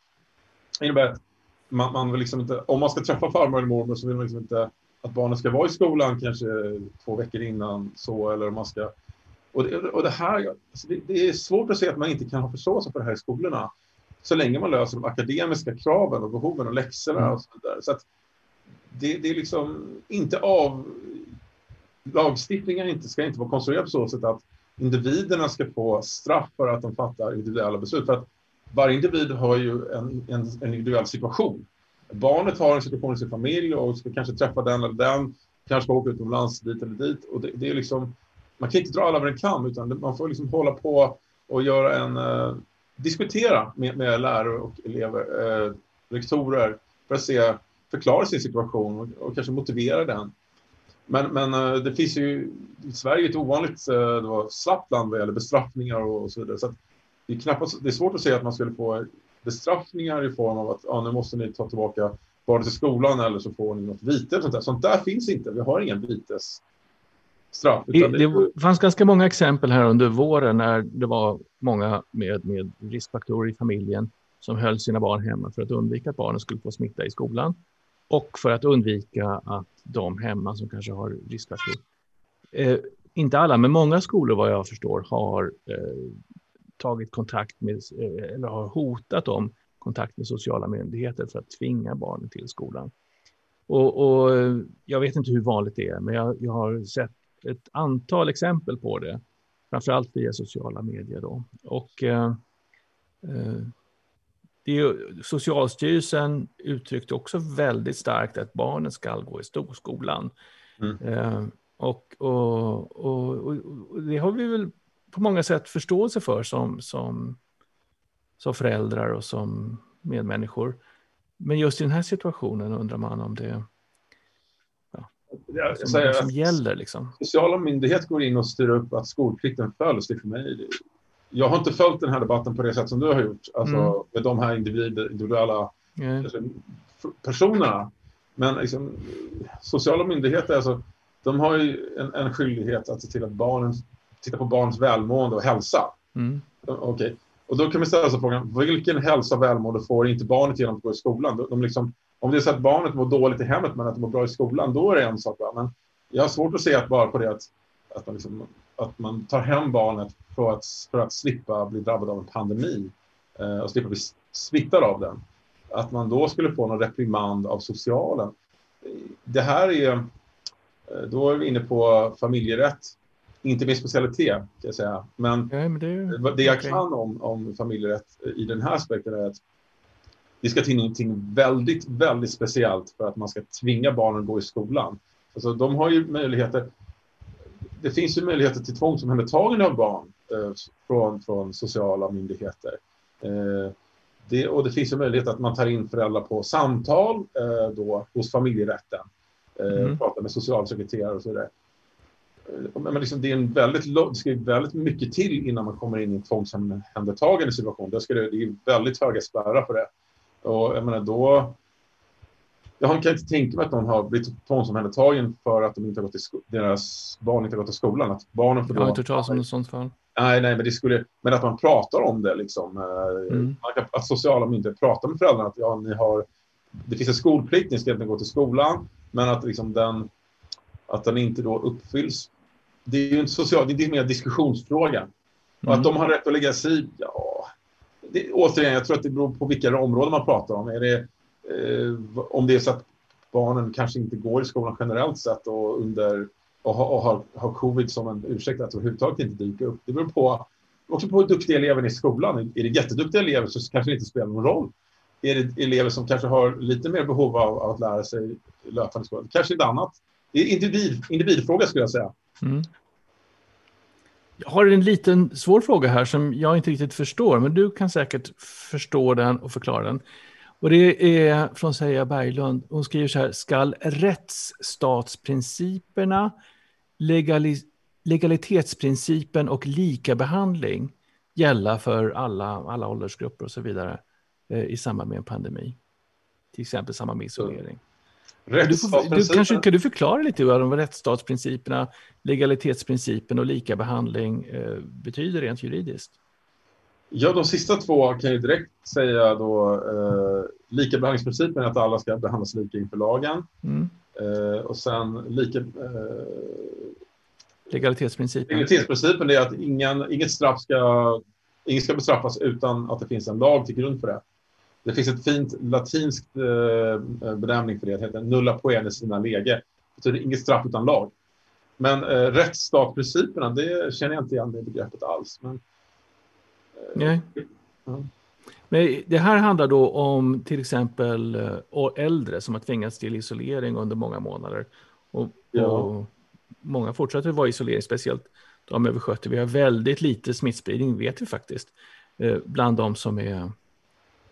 innebär att man, man vill liksom inte, om man ska träffa farmor eller mormor så vill man liksom inte att barnet ska vara i skolan kanske två veckor innan så eller om man ska och det, och det här, alltså det, det, är svårt att se att man inte kan ha förståelse för det här i skolorna så länge man löser de akademiska kraven och behoven och läxorna mm. och så vidare. Så det, det är liksom inte av... Lagstiftningen inte, ska inte vara konstruerad på så sätt att individerna ska få straff för att de fattar individuella beslut. För att varje individ har ju en, en, en individuell situation. Barnet har en situation i sin familj och ska kanske träffa den eller den, kanske ska åka utomlands dit eller dit. Och det, det är liksom, man kan inte dra alla över en kam, utan man får liksom hålla på och göra en, eh, diskutera med, med lärare och elever, eh, rektorer, för att se, förklara sin situation och, och kanske motivera den. Men, men eh, det finns ju, Sverige är ett ovanligt eh, slappt land vad gäller bestraffningar och så vidare. Så det, är knappast, det är svårt att säga att man skulle få bestraffningar i form av att ah, nu måste ni ta tillbaka barnet till skolan eller så får ni något vite. Sånt där. sånt där finns inte. Vi har ingen vites straff. Det, det, fanns ganska många exempel här under våren när det var många med, med riskfaktorer i familjen som höll sina barn hemma för att undvika att barnen skulle få smitta i skolan och för att undvika att de hemma som kanske har riskfaktorer. Eh, inte alla, men många skolor vad jag förstår har eh, tagit kontakt med eh, eller har hotat om kontakt med sociala myndigheter för att tvinga barnen till skolan. Och, och jag vet inte hur vanligt det är, men jag, jag har sett ett antal exempel på det, framför allt via sociala medier. Då. Och, eh, eh det är, Socialstyrelsen uttryckte också väldigt starkt att barnen ska gå i storskolan. Mm. Eh, och, och, och, och, det har vi väl på många sätt förståelse för som, som, som föräldrar och som medmänniskor. Men just i den här situationen undrar man om det, jag, som, säger som gäller. Liksom. Sociala myndigheter går in och styr upp att skolplikten följs. Det för mig. Jag har inte följt den här debatten på det sätt som du har gjort, alltså mm. med de här individuella mm. personerna. Men liksom, sociala myndigheter, alltså, de har ju en, en skyldighet att se till att barnen tittar på barns välmående och hälsa. Mm. Okay. Och då kan vi ställa sig frågan, vilken hälsa och välmående får inte barnet genom att gå i skolan? De, de liksom, om det är så att barnet mår dåligt i hemmet men att det mår bra i skolan, då är det en sak. Men jag har svårt att se att bara på det att, att, man, liksom, att man tar hem barnet för att, för att slippa bli drabbad av en pandemi eh, och slippa bli smittad av den. Att man då skulle få någon reprimand av socialen. Det här är, eh, då är vi inne på familjerätt. Inte min specialitet, kan jag säga. Men, ja, men det, det, jag kan om, om familjerätt i den här aspekten är att det ska till någonting väldigt, väldigt speciellt för att man ska tvinga barnen att gå i skolan. Alltså, de har ju möjligheter. Det finns ju möjligheter till tvångsomhändertagande av barn eh, från, från sociala myndigheter. Eh, det, och det finns ju möjlighet att man tar in föräldrar på samtal eh, då, hos familjerätten. Eh, mm. Pratar med socialsekreterare och så vidare. Eh, men liksom, det, är en väldigt, det ska väldigt mycket till innan man kommer in i en tvångsomhändertagande situation. Det, ska det, det är väldigt höga spärrar för det. Och jag menar då... Jag kan inte tänka mig att någon har blivit tvångsomhändertagen för att de inte har gått till deras barn inte har gått till skolan. Att barnen får jag har inte hört talas om något sånt fall. Nej, nej, men det skulle... Men att man pratar om det liksom. Eh, mm. Att sociala myndigheter pratar med föräldrarna att ja, ni har... Det finns en skolplikt, ni ska inte gå till skolan. Men att liksom den... Att den inte då uppfylls. Det är ju inte social... Det är mer diskussionsfråga. Mm. Och att mm. de har rätt att lägga sig i, ja, det, återigen, jag tror att det beror på vilka områden man pratar om. Är det, eh, om det är så att barnen kanske inte går i skolan generellt sett och, under, och, har, och har, har covid som en ursäkt att överhuvudtaget inte dyka upp. Det beror på, också på hur duktiga eleven är i skolan. Är det jätteduktiga elever så kanske det inte spelar någon roll. Är det elever som kanske har lite mer behov av, av att lära sig löpande skolan, kanske är det annat. Det är individ, individfråga skulle jag säga. Mm. Jag har en liten svår fråga här som jag inte riktigt förstår, men du kan säkert förstå den och förklara den. Och det är från Seja Berglund. Hon skriver så här, skall rättsstatsprinciperna, legali legalitetsprincipen och likabehandling gälla för alla, alla åldersgrupper och så vidare eh, i samband med en pandemi? Till exempel samband med isolering. Du, du, kanske, kan du förklara lite vad rättsstatsprinciperna, legalitetsprincipen och likabehandling eh, betyder rent juridiskt? Ja, de sista två kan jag direkt säga då. Eh, likabehandlingsprincipen är att alla ska behandlas lika inför lagen. Mm. Eh, och sen lika... Eh, legalitetsprincipen. Legalitetsprincipen är att ingen, inget straff ska, ingen ska bestraffas utan att det finns en lag till grund för det. Det finns ett fint latinskt eh, benämning för det. Det heter nulla poene sina lege. Det betyder inget straff utan lag. Men eh, rättsstatsprinciperna, det känner jag inte igen det begreppet alls. Men, eh, Nej. Ja. Men det här handlar då om till exempel eh, äldre som har tvingats till isolering under många månader. Och, ja. och många fortsätter vara isolering, speciellt de över 70. Vi har väldigt lite smittspridning, vet vi faktiskt, eh, bland de som är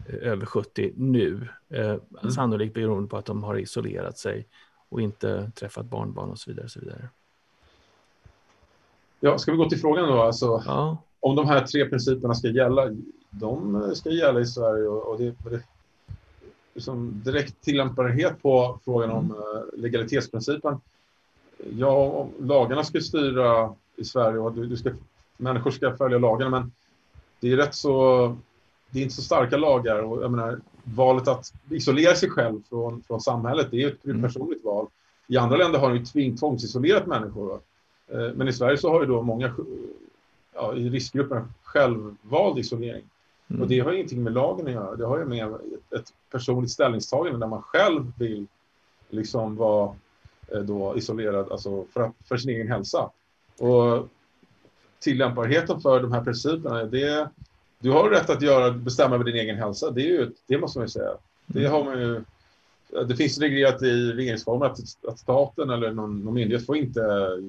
över 70 nu. Eh, mm. Sannolikt beroende på att de har isolerat sig och inte träffat barnbarn och så vidare. Och så vidare. Ja, ska vi gå till frågan då? Alltså, ja. Om de här tre principerna ska gälla, de ska gälla i Sverige och, det, det liksom direkt tillämpbarhet på frågan om mm. legalitetsprincipen. Ja, lagarna ska styra i Sverige och du, du ska, människor ska följa lagarna, men det är rätt så det är inte så starka lagar och jag menar, valet att isolera sig själv från, från samhället, det är ett mm. personligt val. I andra länder har de ju tvångsisolerat människor. Eh, men i Sverige så har ju då många ja, i riskgruppen självvald isolering. Mm. Och det har ingenting med lagen att göra. Det har ju med ett personligt ställningstagande där man själv vill liksom vara eh, då isolerad alltså för, för sin egen hälsa. Och tillämpbarheten för de här principerna, det, du har rätt att göra, bestämma över din egen hälsa. Det, är ju, det måste man ju säga. Det, mm. har man ju, det finns reglerat i regeringsformen att, att staten eller någon, någon myndighet får inte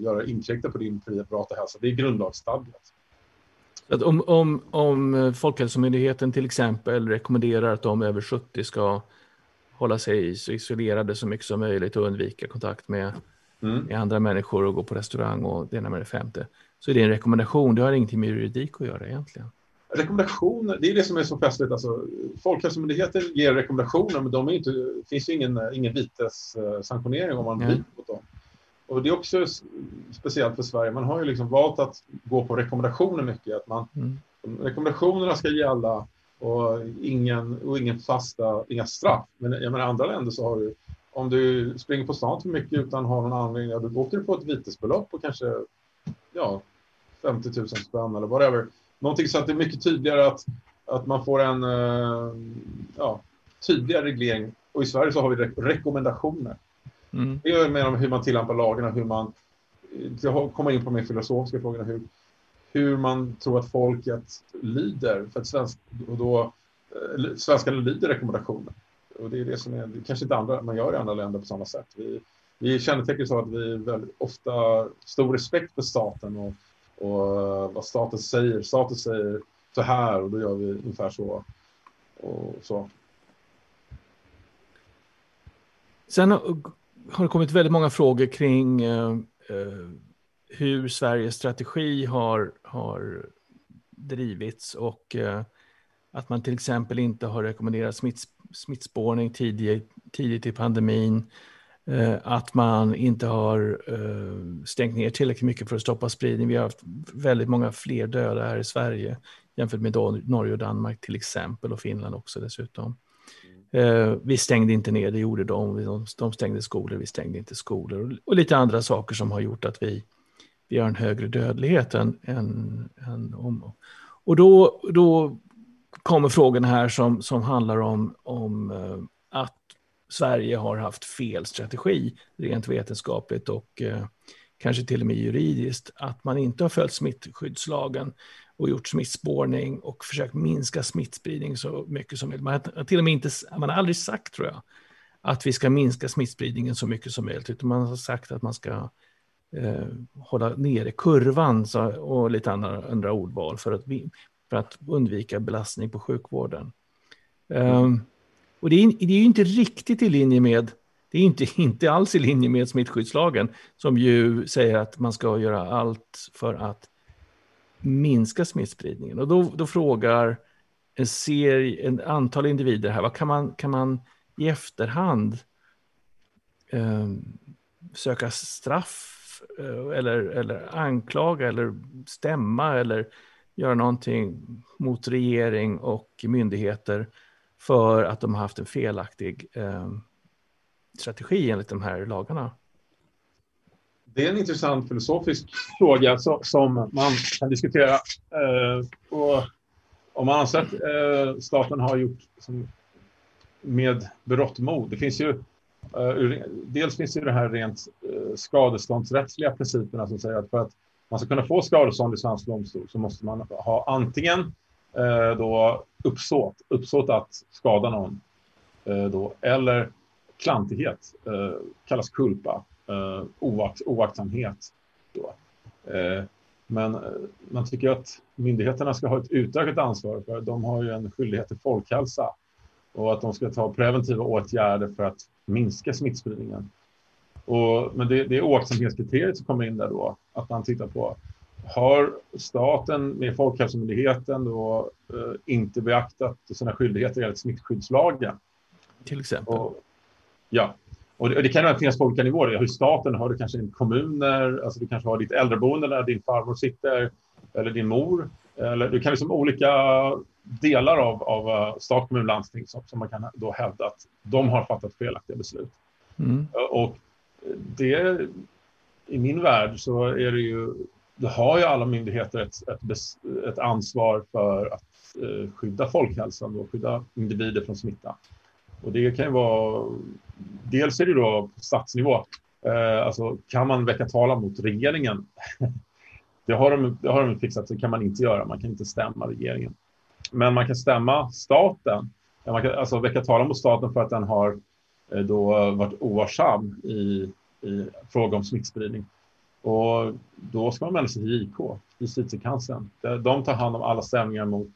göra inkräkta på din fria privata hälsa. Det är grundlagsstadgat. Att om, om, om Folkhälsomyndigheten till exempel rekommenderar att de över 70 ska hålla sig så isolerade så mycket som möjligt och undvika kontakt med, mm. med andra människor och gå på restaurang och det ena med det femte. Så är det en rekommendation, det har ingenting med juridik att göra egentligen. Rekommendationer, det är det som är så festligt. Alltså, Folkhälsomyndigheten ger rekommendationer, men de är inte, det finns ju ingen, ingen vitessanktionering om man bryter mot dem. Och det är också speciellt för Sverige. Man har ju liksom valt att gå på rekommendationer mycket. Att man, mm. Rekommendationerna ska gälla och ingen, och ingen fasta, inga straff. Men jag menar, andra länder så har du, om du springer på stan för mycket utan att ha någon anledning, ja, då åker du på ett vitesbelopp på kanske ja, 50 000 spänn eller whatever. Någonting så att det är mycket tydligare att, att man får en eh, ja, tydligare reglering. Och i Sverige så har vi rekommendationer. Mm. Det är mer om hur man tillämpar lagarna, hur man... Jag kommer in på de filosofiska frågorna, hur, hur man tror att folket lyder. För att svensk, och då, eh, svenskarna lyder rekommendationer. Och det är det som är, det kanske inte andra, man gör i andra länder på samma sätt. Vi, vi kännetecknas av att vi väldigt ofta stor respekt för staten och, och eh, vad staten säger. Staten säger så här och då gör vi ungefär så. Och så. Sen har det kommit väldigt många frågor kring eh, eh, hur Sveriges strategi har, har drivits och eh, att man till exempel inte har rekommenderat smitts, smittspårning tidigt, tidigt i pandemin. Eh, att man inte har eh, stängt ner tillräckligt mycket för att stoppa spridning. Vi har haft väldigt många fler döda här i Sverige jämfört med Norge och Danmark till exempel och Finland också dessutom. Eh, vi stängde inte ner, det gjorde de. De stängde skolor, vi stängde inte skolor. Och, lite andra saker som har gjort att vi, vi har en högre dödlighet än, än, än om. Och då, då kommer frågan här som, som handlar om, om att Sverige har haft fel strategi rent vetenskapligt och uh, kanske till och med juridiskt. Att man inte har följt smittskyddslagen och gjort smittspårning och försökt minska smittspridning så mycket som möjligt. Man har till och med inte, man har aldrig sagt tror jag, att vi ska minska smittspridningen så mycket som möjligt, utan man har sagt att man ska eh, hålla nere kurvan så, och lite andra, andra ordval för att, för att undvika belastning på sjukvården. Um, och det är, det är ju inte riktigt i linje med det är inte, inte alls i linje med smittskyddslagen som ju säger att man ska göra allt för att minska smittspridningen. Och då, då frågar en serie, en antal individer här, vad kan man, kan man i efterhand eh, söka straff eh, eller, eller anklaga eller stämma eller göra någonting mot regering och myndigheter för att de har haft en felaktig eh, strategi enligt de här lagarna? Det är en intressant filosofisk fråga som man kan diskutera. Eh, och om man anser att eh, staten har gjort med berått mod. Det finns ju eh, dels finns ju det här rent eh, skadeståndsrättsliga principerna som säger att för att man ska kunna få skadestånd i svensk domstol så måste man ha antingen eh, då uppsåt, uppsåt att skada någon eh, då, eller klantighet, eh, kallas kulpa eh, oakt, oaktsamhet. Då. Eh, men eh, man tycker att myndigheterna ska ha ett utökat ansvar för de har ju en skyldighet till folkhälsa och att de ska ta preventiva åtgärder för att minska smittspridningen. Och, men det, det är oaktsamhetskriteriet som kommer in där då, att man tittar på har staten med Folkhälsomyndigheten då eh, inte beaktat sina skyldigheter enligt smittskyddslagen? Till exempel. Och, ja, och det, det kan finnas på olika nivåer. Hur staten har du kanske en kommuner, alltså du kanske har ditt äldreboende där din farmor sitter, eller din mor. Eller du kan liksom olika delar av, av eh, stat, kommun, landsting som, som man kan då hävda att de har fattat felaktiga beslut. Mm. Och det, i min värld så är det ju, då har ju alla myndigheter ett, ett, ett ansvar för att eh, skydda folkhälsan och skydda individer från smitta. Och det kan ju vara, dels är det då statsnivå, eh, alltså kan man väcka talan mot regeringen? det, har de, det har de fixat, det kan man inte göra, man kan inte stämma regeringen. Men man kan stämma staten, man kan alltså väcka talan mot staten för att den har eh, då varit ovarsam i, i fråga om smittspridning. Och då ska man vända sig till JK, justitiekanslern. De tar hand om alla stämningar mot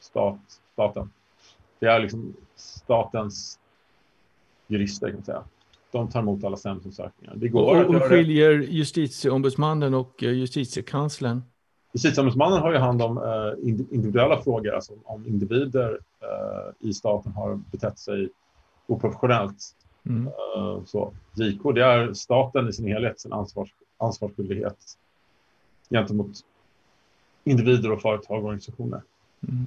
stat, staten. Det är liksom statens jurister kan man säga. De tar emot alla stämningsansökningar. Det går och, och skiljer justitieombudsmannen och eh, justitiekanslern? Justitieombudsmannen har ju hand om uh, individuella frågor, alltså om individer uh, i staten har betett sig oprofessionellt. Mm. Uh, så. JK, det är staten i sin helhet, sin ansvars, ansvarsskyldighet gentemot individer och företag och organisationer. Mm.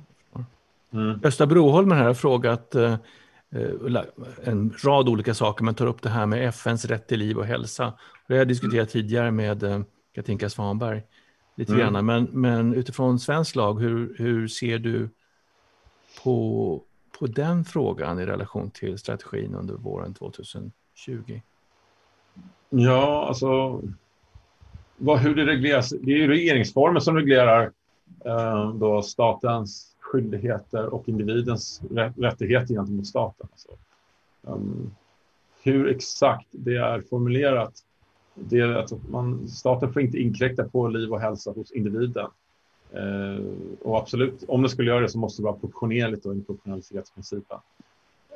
Mm. Gösta Broholmen har frågat eh, eh, en rad olika saker, men tar upp det här med FNs rätt till liv och hälsa. Det har jag diskuterat tidigare med eh, Katinka Svanberg. Lite mm. grann. Men, men utifrån svensk lag, hur, hur ser du på, på den frågan i relation till strategin under våren 2020? Ja, alltså vad, hur det regleras. Det är ju regeringsformen som reglerar eh, då statens skyldigheter och individens rättigheter gentemot staten. Alltså, um, hur exakt det är formulerat, det är att man, staten får inte inkräkta på liv och hälsa hos individen. Eh, och absolut, om det skulle göra det så måste det vara proportionerligt och enligt proportionalitetsprincipen.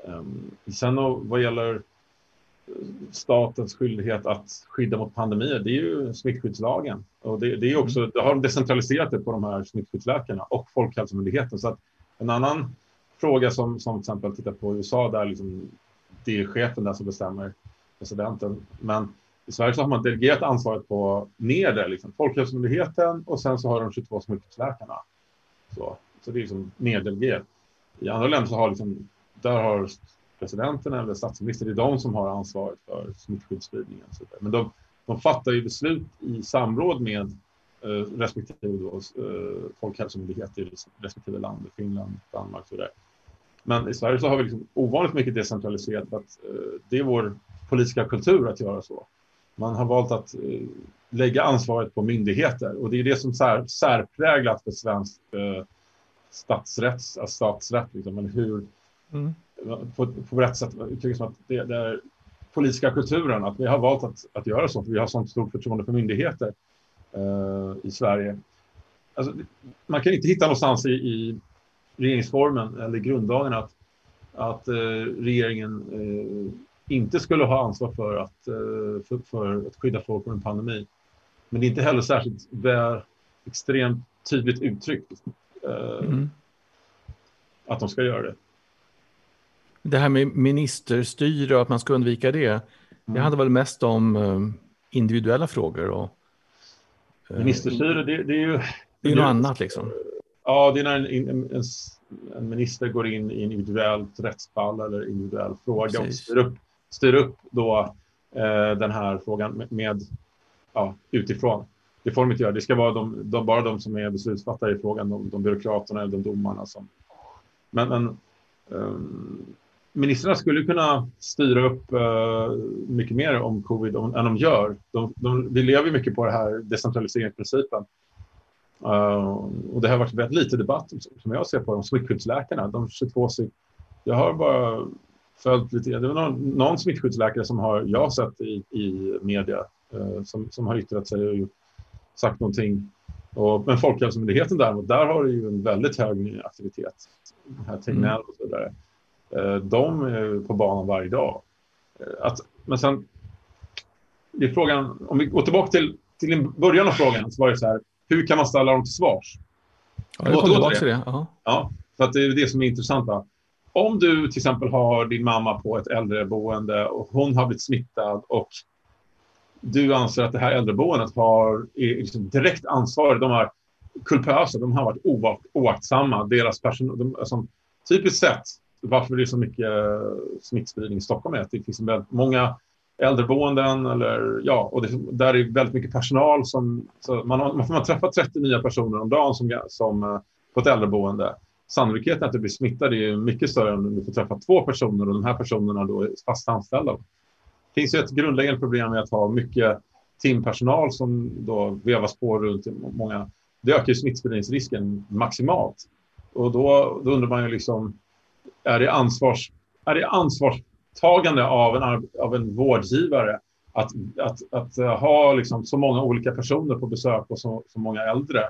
Um, sen vad gäller statens skyldighet att skydda mot pandemier, det är ju smittskyddslagen. Och det, det är också, mm. det har decentraliserat det på de här smittskyddsläkarna och Folkhälsomyndigheten. Så att en annan fråga som, som till exempel tittar på USA, där liksom det är chefen där som bestämmer, presidenten. Men i Sverige så har man delegerat ansvaret på ner liksom, Folkhälsomyndigheten och sen så har de 22 smittskyddsläkarna. Så, så det är liksom neddelegerat. I andra länder så har liksom, där har presidenten eller statsministern, det är de som har ansvaret för smittskyddsspridningen. Men de, de fattar ju beslut i samråd med eh, respektive då, eh, folkhälsomyndigheter i respektive land, Finland, Danmark och så. Men i Sverige så har vi liksom ovanligt mycket decentraliserat för att eh, det är vår politiska kultur att göra så. Man har valt att eh, lägga ansvaret på myndigheter och det är det som sär, särpräglat för svensk eh, statsrätt, alltså statsrätt, liksom, men hur, mm på, på rätt sätt uttrycka som att det, det är politiska kulturen, att vi har valt att, att göra så, för vi har sånt stort förtroende för myndigheter uh, i Sverige. Alltså, man kan inte hitta någonstans i, i regeringsformen eller grundlagen att, att uh, regeringen uh, inte skulle ha ansvar för att, för, för, att skydda folk från en pandemi. Men det är inte heller särskilt väl, extremt tydligt uttryckt mm. att de ska göra det. Det här med ministerstyre och att man ska undvika det. Mm. Det handlar väl mest om um, individuella frågor. Och, uh, ministerstyre, det, det, är ju... Det är något annat liksom. Ja, det är när en, en, en, minister går in i individuellt rättsfall eller individuell fråga Precis. och styr upp, styr upp då eh, den här frågan med, med ja, utifrån. Det får de inte göra. Det ska vara de, de, bara de som är beslutsfattare i frågan, de, de byråkraterna eller de domarna. Som... Men, men um, ministrarna skulle kunna styra upp uh, mycket mer om covid om, än de gör. De, de, vi lever mycket på det här decentraliseringsprincipen. Uh, och det har varit väldigt lite debatt som jag ser på de smittskyddsläkarna. De 22 jag har bara följt lite. Det var någon, någon smittskyddsläkare som har jag sett i, i media uh, som, som har yttrat sig och sagt någonting. Och, men Folkhälsomyndigheten däremot, där har det ju en väldigt hög aktivitet. Här Tegnell och så vidare. Eh, de är på banan varje dag. Eh, att, men sen, det är frågan, om vi går tillbaka till, till början av frågan, så var det så här, hur kan man ställa dem till svars? Ja, jag kommer tillbaka till det. Ja, för att det är det som är intressant. Va? Om du till exempel har din mamma på ett äldreboende och hon har blivit smittad och du anser att det här äldreboendet har, är liksom direkt ansvar, de har kulpösa, de har varit oaktsamma. Deras personal, de, alltså, typiskt sett, varför det är så mycket eh, smittspridning i Stockholm är att det finns väldigt många äldreboenden eller ja, och det, där är väldigt mycket personal som, så man, har, man får man träffa 30 nya personer om dagen som, som eh, på ett äldreboende. Sannolikheten att du blir smittad är mycket större än om du får träffa två personer och de här personerna då är fast anställda. Det finns ju ett grundläggande problem med att ha mycket timpersonal som då vevas på runt många. Det ökar ju smittspridningsrisken maximalt. Och då, då undrar man ju liksom, är det, ansvars, är det ansvarstagande av en, av en vårdgivare att, att, att ha liksom så många olika personer på besök och så, så många äldre?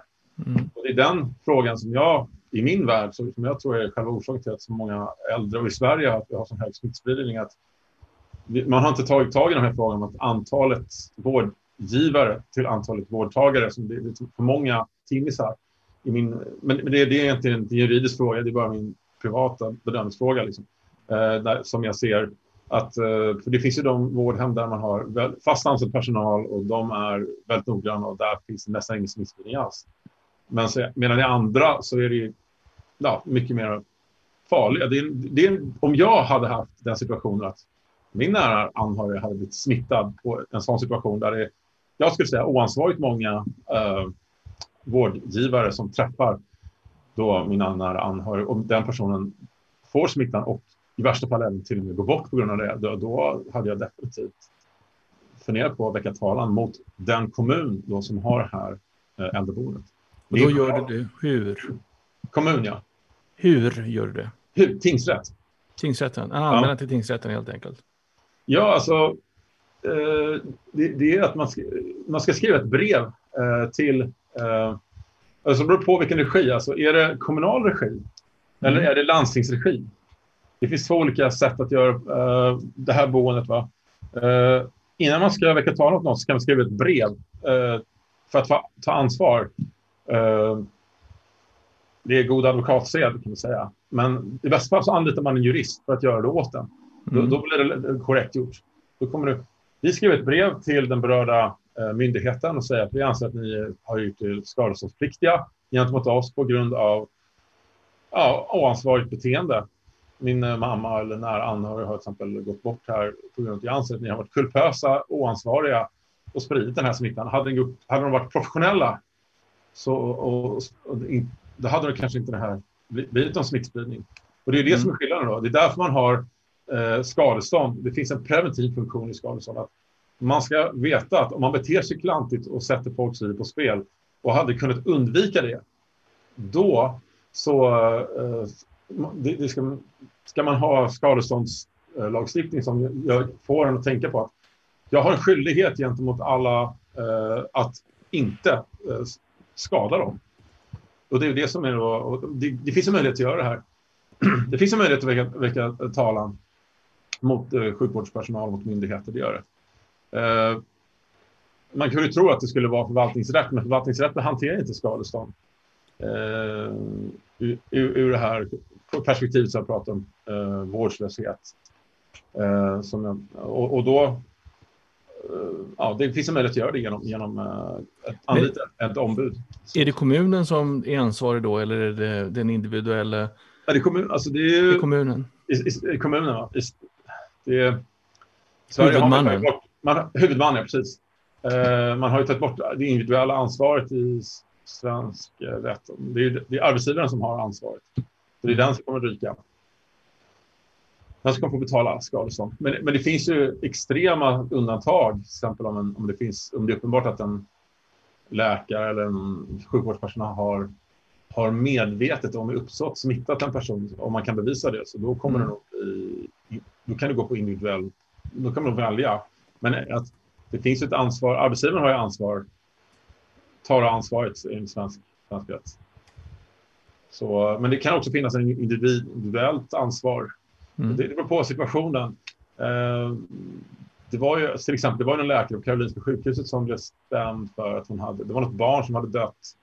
Mm. Och det är den frågan som jag, i min värld, som jag tror är själva orsaken till att så många äldre, och i Sverige har, har så hög smittspridning, att man har inte tagit tag i den här frågan om att antalet vårdgivare till antalet vårdtagare, som det är för många timmisar. I min, men det, det är egentligen en juridisk fråga, det är bara min privata bedömningsfråga. Liksom, eh, där, som jag ser att, eh, för det finns ju de vårdhem där man har fast anställd personal och de är väldigt noggranna och där finns det nästan ingen smittspridning alls. Men så, medan i andra så är det ja, mycket mer farliga. Det är, det är, om jag hade haft den situationen att min nära anhöriga hade blivit smittad på en sån situation där det jag skulle säga oansvarigt många eh, vårdgivare som träffar då mina nära anhöriga och den personen får smittan och i värsta fall även till och med går bort på grund av det, då, då hade jag definitivt funderat på att väcka talan mot den kommun då som har det här eh, äldreboendet. Och då gör du det hur? Kommun, ja. Hur gör du det? Hur? Tingsrätt. Tingsrätten? Anmälan ja. till tingsrätten helt enkelt. Ja, alltså eh, det, det, är att man ska, man ska skriva ett brev eh, till... Eh, alltså det beror på vilken regi. Alltså, är det kommunal regi mm. eller är det landstingsregi? Det finns två olika sätt att göra eh, det här boendet. Va? Eh, innan man ska väcka talan åt någon så kan man skriva ett brev eh, för att ta, ansvar. Det är god advokatsed kan man säga. Men i bästa fall så anlitar man en jurist för att göra det åt en. Mm. Då, då, blir det korrekt gjort. Då kommer du, vi skriver ett brev till den berörda myndigheten och säger att vi anser att ni har gjort er skadeståndspliktiga gentemot oss på grund av ja, oansvarigt beteende. Min eh, mamma eller nära anhörig har till exempel gått bort här på grund av att jag anser att ni har varit kulpösa, oansvariga och spridit den här smittan. Hade, de, hade de varit professionella så och, och, då hade det kanske inte det här blivit någon smittspridning. Och det är det mm. som är skillnaden. Då. Det är därför man har eh, skadestånd. Det finns en preventiv funktion i skadestånd. Att man ska veta att om man beter sig klantigt och sätter folks liv på spel och hade kunnat undvika det, då så eh, det, det ska, ska, man ha skadeståndslagstiftning som gör, får en att tänka på att jag har en skyldighet gentemot alla eh, att inte eh, skada dem. Och det är det som är då, det, det, finns en möjlighet att göra det här. Det finns en möjlighet att väcka, väcka talan mot eh, sjukvårdspersonal, mot myndigheter, det gör det. Eh, man kunde tro att det skulle vara förvaltningsrätt, men förvaltningsrätten hanterar inte skadestånd. Eh, ur, ur det här perspektivet som jag pratar om, eh, vårdslöshet. Eh, som jag, och, och, då, ja, det finns en möjlighet att göra det genom, genom ett, anlita ett ombud. Är det kommunen som är ansvarig då, eller är det den individuella? Ja, det är, kommun, alltså det är, I kommunen? I, i, kommunen, ja. I, det är, huvudmannen? Bort, man, huvudmannen, precis. Uh, man har ju tagit bort det individuella ansvaret i svensk rätt. Det är, det är arbetsgivaren som har ansvaret. Så det är den som kommer ryka. Den som kommer få betala skadestånd. Men, men det finns ju extrema undantag, till exempel om, en, om, det, finns, om det är uppenbart att en läkare eller en sjukvårdspersonal har, har medvetet och med uppsåt smittat en person, om man kan bevisa det, så då kommer mm. det nog i, då kan du gå på individuell, då kan man välja. Men att det finns ett ansvar, arbetsgivaren har ju ansvar, tar ansvaret i svensk, svensk rätt. Så, men det kan också finnas en individuellt ansvar. Mm. Det beror på situationen. Eh, det var ju till exempel det var en läkare på Karolinska sjukhuset som blev stämd för att hon hade, det var något barn som hade dött.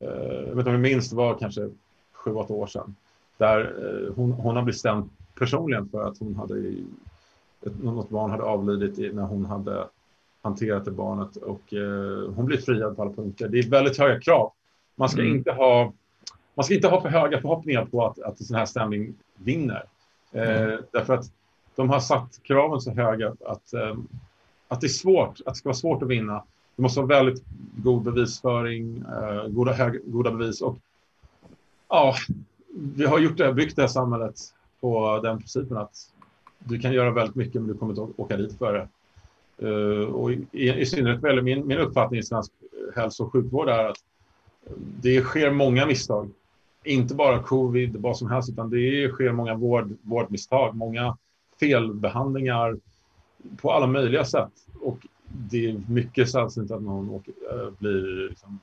Eh, jag vet inte om jag minns, det var kanske sju, åtta år sedan. Där eh, hon, hon har blivit stämd personligen för att hon hade, något barn hade avlidit när hon hade hanterat det barnet och eh, hon blir friad på alla punkter. Det är väldigt höga krav. Man ska, mm. inte, ha, man ska inte ha för höga förhoppningar på att, att en sån här stämning vinner. Eh, mm. Därför att de har satt kraven så höga att, eh, att det är svårt, att det ska vara svårt att vinna. Det måste vara väldigt god bevisföring, eh, goda, hög, goda bevis och ja, vi har gjort det, byggt det här samhället på den principen att du kan göra väldigt mycket men du kommer inte åka dit för det. Uh, och i, i synnerhet väl, min, min uppfattning i svensk eh, hälso och sjukvård är att eh, det sker många misstag. Inte bara covid, vad som helst, utan det sker många vård, vårdmisstag, många felbehandlingar på alla möjliga sätt. Och det är mycket sällsynt att någon åker, blir liksom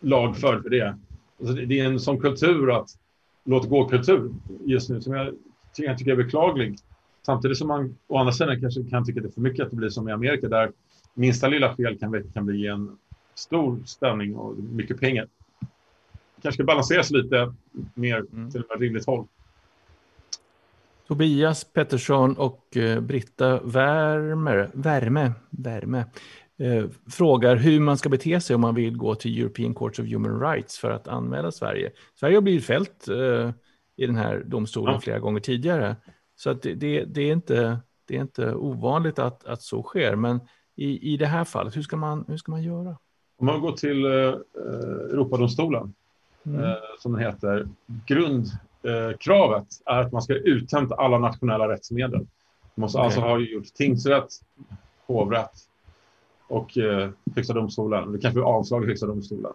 lagförd för det. Alltså det är en sån kultur att låt gå-kultur just nu som jag, jag tycker är beklaglig. Samtidigt som man å andra sidan kanske kan tycka att det är för mycket att det blir som i Amerika där minsta lilla fel kan, kan bli en stor stämning och mycket pengar. kanske ska balanseras lite mer mm. till ett rimligt håll. Tobias Pettersson och eh, Britta Värmer, Värme, Värme eh, frågar hur man ska bete sig om man vill gå till European Court of Human Rights för att anmäla Sverige. Sverige har blivit fällt eh, i den här domstolen ja. flera gånger tidigare. Så att det, det, det, är inte, det är inte ovanligt att, att så sker. Men i, i det här fallet, hur ska man, hur ska man göra? Om man går till eh, Europadomstolen, mm. eh, som den heter, grundkravet eh, är att man ska uttömt alla nationella rättsmedel. Man måste okay. alltså ha gjort tingsrätt, hovrätt och eh, Högsta domstolen. Det kanske blir avslag i Högsta domstolen.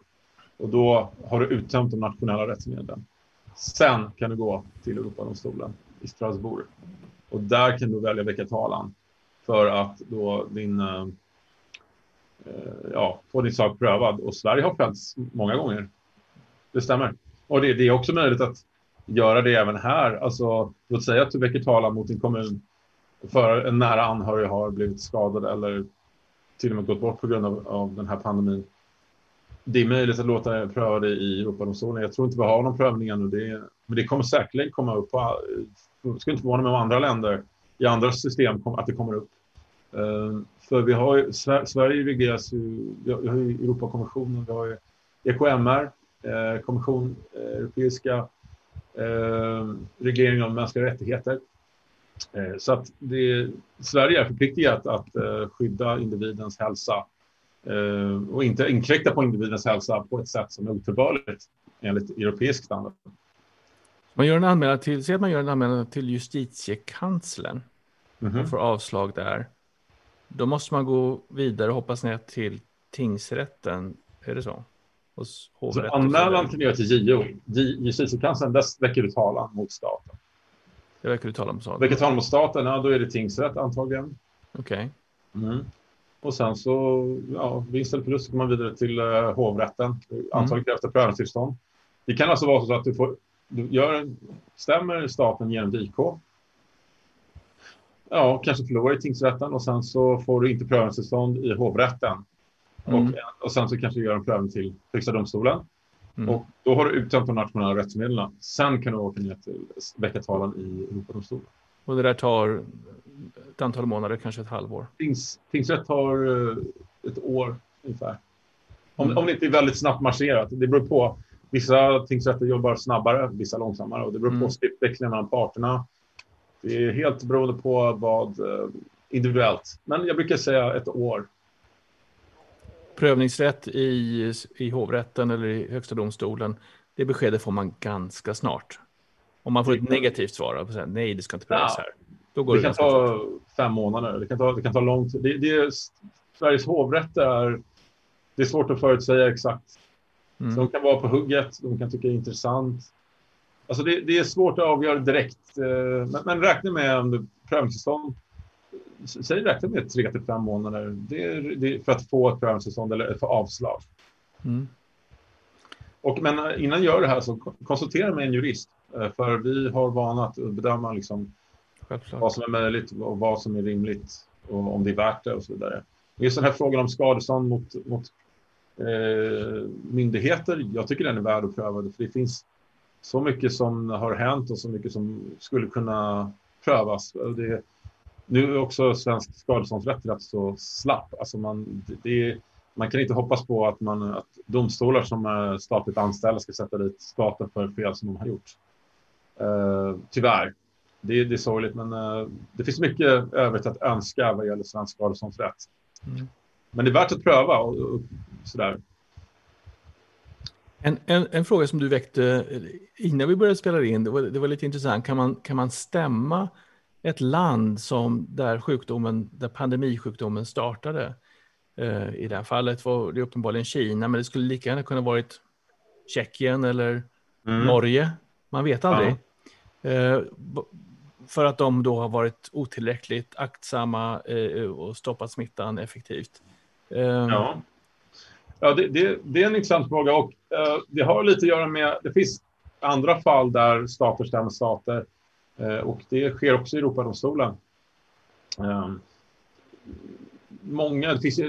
Och då har du uttömt de nationella rättsmedlen. Sen kan du gå till Europadomstolen i Strasbourg. Och där kan du välja att väcka talan för att då din, eh, eh, ja, få din sak prövad. Och Sverige har fällts många gånger. Det stämmer. Och det, det, är också möjligt att göra det även här. Alltså, låt säga att du väcker talan mot din kommun för en nära anhörig har blivit skadad eller till och med gått bort på grund av, av den här pandemin det är möjligt att låta pröva det i Europadomstolen. Jag tror inte vi har någon prövning ännu. Det, men det kommer säkerligen komma upp. På, eh, det skulle inte förvåna mig om andra länder i andra system att det kommer upp. Ehm, för vi har ju, Sverige regleras ju, vi har ju Europakonventionen, vi har ju EKMR, eh, kommission, eh, europeiska ehm, reglering av mänskliga rättigheter. Eh, så att det, Sverige är förpliktigat att skydda individens hälsa ehm, och inte inkräkta på individens hälsa på ett sätt som är otillbörligt enligt europeisk standard. Man gör en anmälan till, säg att man gör en anmälan till justitiekanslern mm -hmm. och får avslag där. Då måste man gå vidare och hoppas ner till tingsrätten. Är det så? så anmälan kan du göra till JO. Justitiekanslern, där väcker du talan mot staten. Det väcker du talan mot staten? Väcker talan mot staten, ja då är det tingsrätt antagligen. Okej. Okay. Mm. Och sen så, ja, vinst eller förlust, så går man vidare till uh, hovrätten. Antagligen krävs det prövningstillstånd. Det kan alltså vara så att du, får, gör, stämmer staten genom IK. Ja, kanske förlorar i tingsrätten och sen så får du inte prövningstillstånd i hovrätten. Mm. Och, och sen så kanske du gör en prövning till Högsta domstolen. Mm. Och då har du uttömt de nationella rättsmedlen. Sen kan du åka ner till väcka talan i Europadomstolen. Och det där tar ett antal månader, kanske ett halvår. Tings, tingsrätt tar eh, ett år ungefär. Om, mm. om det inte är väldigt snabbt marscherat. Det beror på. Vissa tingsrätter jobbar snabbare, vissa långsammare. Och det beror på mm. skriftväxlingen mellan parterna. Det är helt beroende på vad eh, individuellt. Men jag brukar säga ett år. Prövningsrätt i, i hovrätten eller i högsta domstolen. Det beskedet får man ganska snart. Om man får ett negativt svar, och säger, nej det ska inte prövas ja. här. Då går det, det kan ta fort. fem månader, det kan ta, det kan ta lång tid. Det, det är, Sveriges hovrätt är, det är svårt att förutsäga exakt. Mm. Så de kan vara på hugget, de kan tycka det är intressant. Alltså det, det är svårt att avgöra direkt, eh, men, men räkna med om prövningstillstånd. Säg räkna med tre till fem månader det är, det är för att få ett prövningstillstånd eller få avslag. Mm. Och, men eh, innan du gör det här så konsultera med en jurist. Eh, för vi har vana att bedöma liksom vad som är möjligt och vad som är rimligt och om det är värt det och så vidare. Just den här frågan om skadestånd mot, mot eh, myndigheter, jag tycker den är värd att pröva. För det finns så mycket som har hänt och så mycket som skulle kunna prövas. Det, nu är också svensk skadeståndsrätt rätt så slapp. Alltså man, det, man kan inte hoppas på att, man, att domstolar som är statligt anställda ska sätta dit staten för fel som de har gjort. Uh, tyvärr. Det, det är sorgligt, men uh, det finns mycket övrigt att önska vad gäller svensk skadeståndsrätt. Mm. Men det är värt att pröva och, och sådär. En, en, en, fråga som du väckte innan vi började spela in, det var, det var lite intressant. Kan man, kan man stämma ett land som där sjukdomen, där pandemisjukdomen startade? Uh, I det här fallet var det uppenbarligen Kina, men det skulle lika gärna kunna varit Tjeckien eller mm. Norge. Man vet aldrig. Ja. Uh, för att de då har varit otillräckligt aktsamma uh, och stoppat smittan effektivt. Ja, ja det, det, det, är en intressant fråga och det har lite att göra med, det finns andra fall där stater stämmer stater och det sker också i Europadomstolen många, det, finns,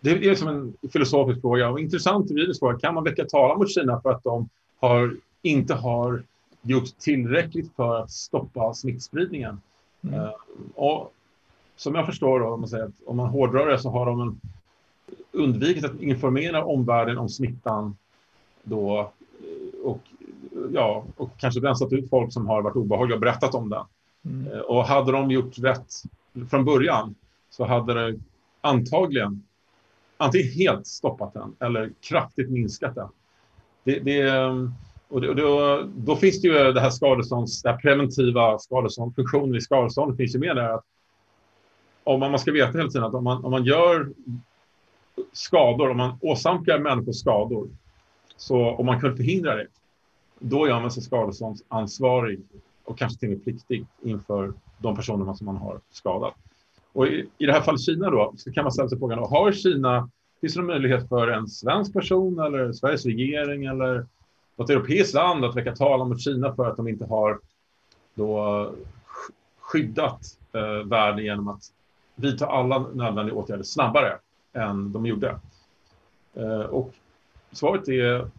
det är som en filosofisk fråga och intressant juridisk fråga. Kan man väcka talan mot Kina för att de har, inte har gjort tillräckligt för att stoppa smittspridningen? Mm. Uh, och som jag förstår, då, om, man säger att om man hårdrar det så har de en, undvikit att informera omvärlden om smittan då eh, och, ja, och kanske rensat ut folk som har varit obehagliga och berättat om den. Mm. Uh, och hade de gjort rätt från början så hade det antagligen antingen helt stoppat den eller kraftigt minskat den. Det, det, och det, och då, då, finns det ju det här skadestånds, det här preventiva skadestånd, funktionen i skadeståndet finns ju med där. Att om man, man ska veta hela tiden att om man, om man gör skador, om man åsamkar människor skador, så om man kan förhindra det, då gör man sig skadeståndsansvarig och kanske till och med pliktig inför de personerna som man har skadat. Och i, i det här fallet Kina då, så kan man ställa sig frågan, har Kina, finns det någon möjlighet för en svensk person eller Sveriges regering eller något europeiskt land att väcka talan mot Kina för att de inte har då skyddat eh, världen genom att vidta alla nödvändiga åtgärder snabbare än de gjorde? Eh, och svaret är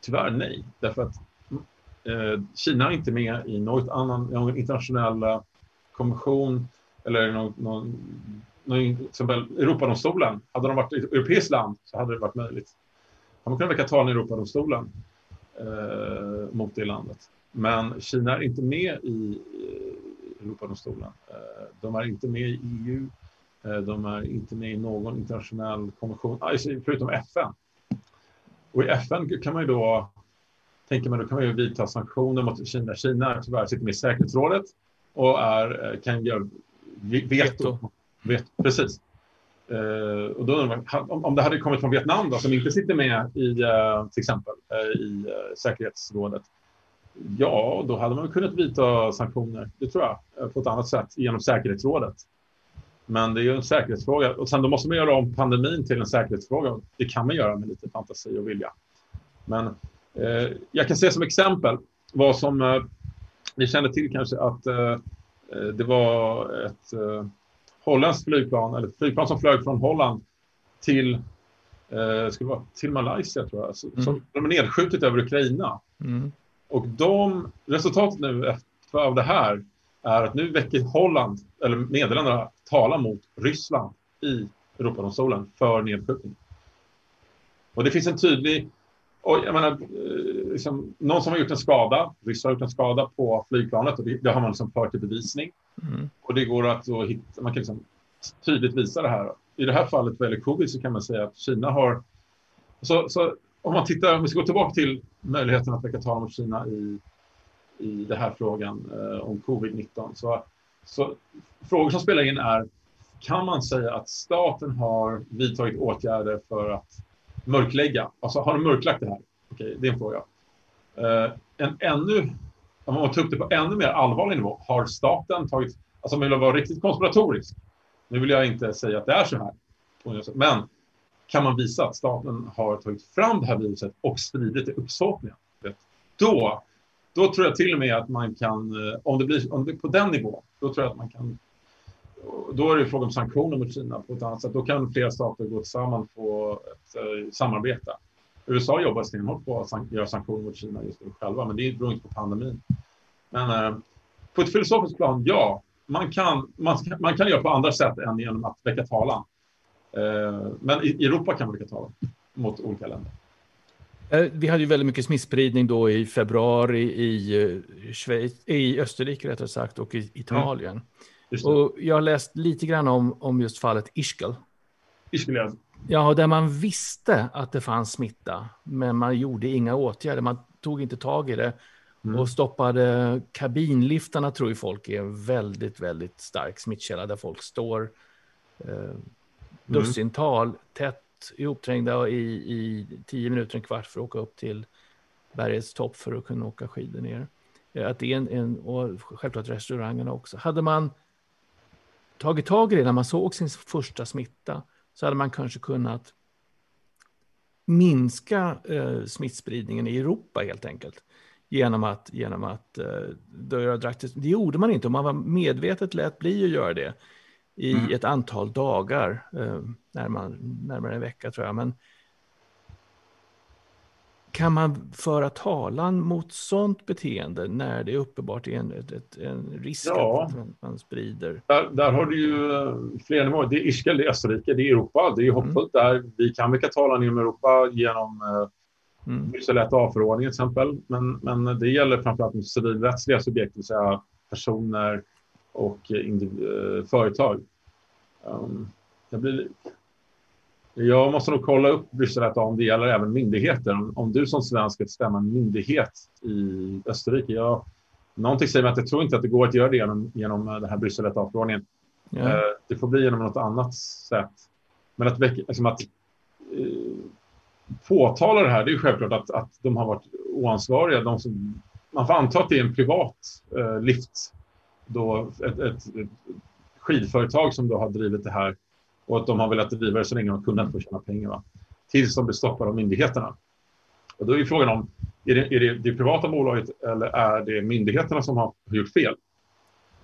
tyvärr nej, därför att eh, Kina är inte med i något annan, någon internationell eh, kommission konvention eller någon, någon, någon, till exempel Europadomstolen. Hade de varit ett europeiskt land så hade det varit möjligt. Man kunde väcka talan i Europadomstolen eh, mot det landet. Men Kina är inte med i eh, Europadomstolen. Eh, de är inte med i EU. Eh, de är inte med i någon internationell konvention, förutom FN. Och i FN kan man ju då, tänker man, då kan man ju vidta sanktioner mot Kina. Kina tyvärr sitter med i säkerhetsrådet och är, kan göra veto. veto. Precis. Och då man, om det hade kommit från Vietnam då, som inte sitter med i till exempel i säkerhetsrådet. Ja, då hade man kunnat vidta sanktioner, det tror jag, på ett annat sätt genom säkerhetsrådet. Men det är ju en säkerhetsfråga och sen då måste man göra om pandemin till en säkerhetsfråga. Det kan man göra med lite fantasi och vilja. Men jag kan säga som exempel vad som ni känner till kanske att Eh, det var ett eh, holländskt flygplan, eller ett flygplan som flög från Holland till, eh, ska vara, till Malaysia, tror jag, mm. som de är nedskjutet över Ukraina. Mm. Och de, resultatet nu av det här är att nu väcker Holland, eller Nederländerna, tala mot Ryssland i Europadomstolen för nedskjutning. Och det finns en tydlig och jag menar, eh, liksom, någon som har gjort en skada, ryssar har gjort en skada på flygplanet och det, det har man liksom fört till bevisning. Mm. Och det går att då hitta, man kan liksom tydligt visa det här. I det här fallet vad gäller covid så kan man säga att Kina har... Så, så om man tittar, om vi ska gå tillbaka till möjligheten att väcka talan mot Kina i, i den här frågan eh, om covid-19. Så, så frågor som spelar in är, kan man säga att staten har vidtagit åtgärder för att mörklägga. Alltså, har de mörklagt det här? Okej, det är en fråga. Eh, en ännu, om man tar upp det på ännu mer allvarlig nivå, har staten tagit, alltså om man vill vara riktigt konspiratorisk, nu vill jag inte säga att det är så här, men kan man visa att staten har tagit fram det här viruset och spridit det uppsåtligen, då, då tror jag till och med att man kan, eh, om det blir om det på den nivån, då tror jag att man kan då är det fråga om sanktioner mot Kina på ett annat sätt. Då kan flera stater gå tillsammans på ett eh, samarbete. USA jobbar stenhårt på att göra sanktioner mot Kina just nu själva, men det beror inte på pandemin. Men eh, på ett filosofiskt plan, ja, man kan, man, man kan göra på andra sätt än genom att väcka talan. Eh, men i Europa kan man väcka talan mot olika länder. Eh, vi hade ju väldigt mycket smittspridning då i februari i, eh, Schweiz, i Österrike rättare sagt och i Italien. Mm. Och jag har läst lite grann om, om just fallet Ischgl. Ischgl, ja. Ja, där man visste att det fanns smitta, men man gjorde inga åtgärder. Man tog inte tag i det mm. och stoppade kabinliftarna tror ju folk är en väldigt, väldigt stark smittkälla där folk står. Mm. dussintal mm. tätt ihopträngda i, i tio minuter, en kvart för att åka upp till bergets topp för att kunna åka skidor ner. Eh, att det är en, en, och självklart restaurangerna också. Hade man tagit tag i det när man såg sin första smitta så hade man kanske kunnat minska eh, smittspridningen i Europa helt enkelt. Genom att, genom att eh, göra draktiskt. Det gjorde man inte, och man var medvetet lät bli att göra det i mm. ett antal dagar, eh, närmare, närmare en vecka tror jag. Men kan man föra talan mot sånt beteende när det uppenbart är en, ett, en risk ja. att man, man sprider? Där, där, har du ju eh, flera nivåer. Det är Ischgl, det är Österrike, det är Europa. Det är hoppfullt mm. där. Vi kan väcka talan inom Europa genom eh, mm. Bryssel 1A-förordningen till exempel. Men, men det gäller framförallt civilrättsliga subjekt, det vill säga personer, och eh, företag. Um, jag, blir, jag måste nog kolla upp Bryssel om det gäller även myndigheter. Om, om du som svensk ska stämma en myndighet i Österrike. Jag, någonting säger mig att jag tror inte att det går att göra det genom, genom den här Bryssel förordningen ja. uh, Det får bli genom något annat sätt. Men att, liksom att uh, påtala det här, det är självklart att, att de har varit oansvariga. De som, man får anta att det är en privat uh, lift då ett, ett, ett skidföretag som då har drivit det här och att de har velat driva det så länge de kunnat för att tjäna pengar. Va? Tills de blir stoppade av myndigheterna. Och då är frågan om, är det, är det det privata bolaget eller är det myndigheterna som har gjort fel?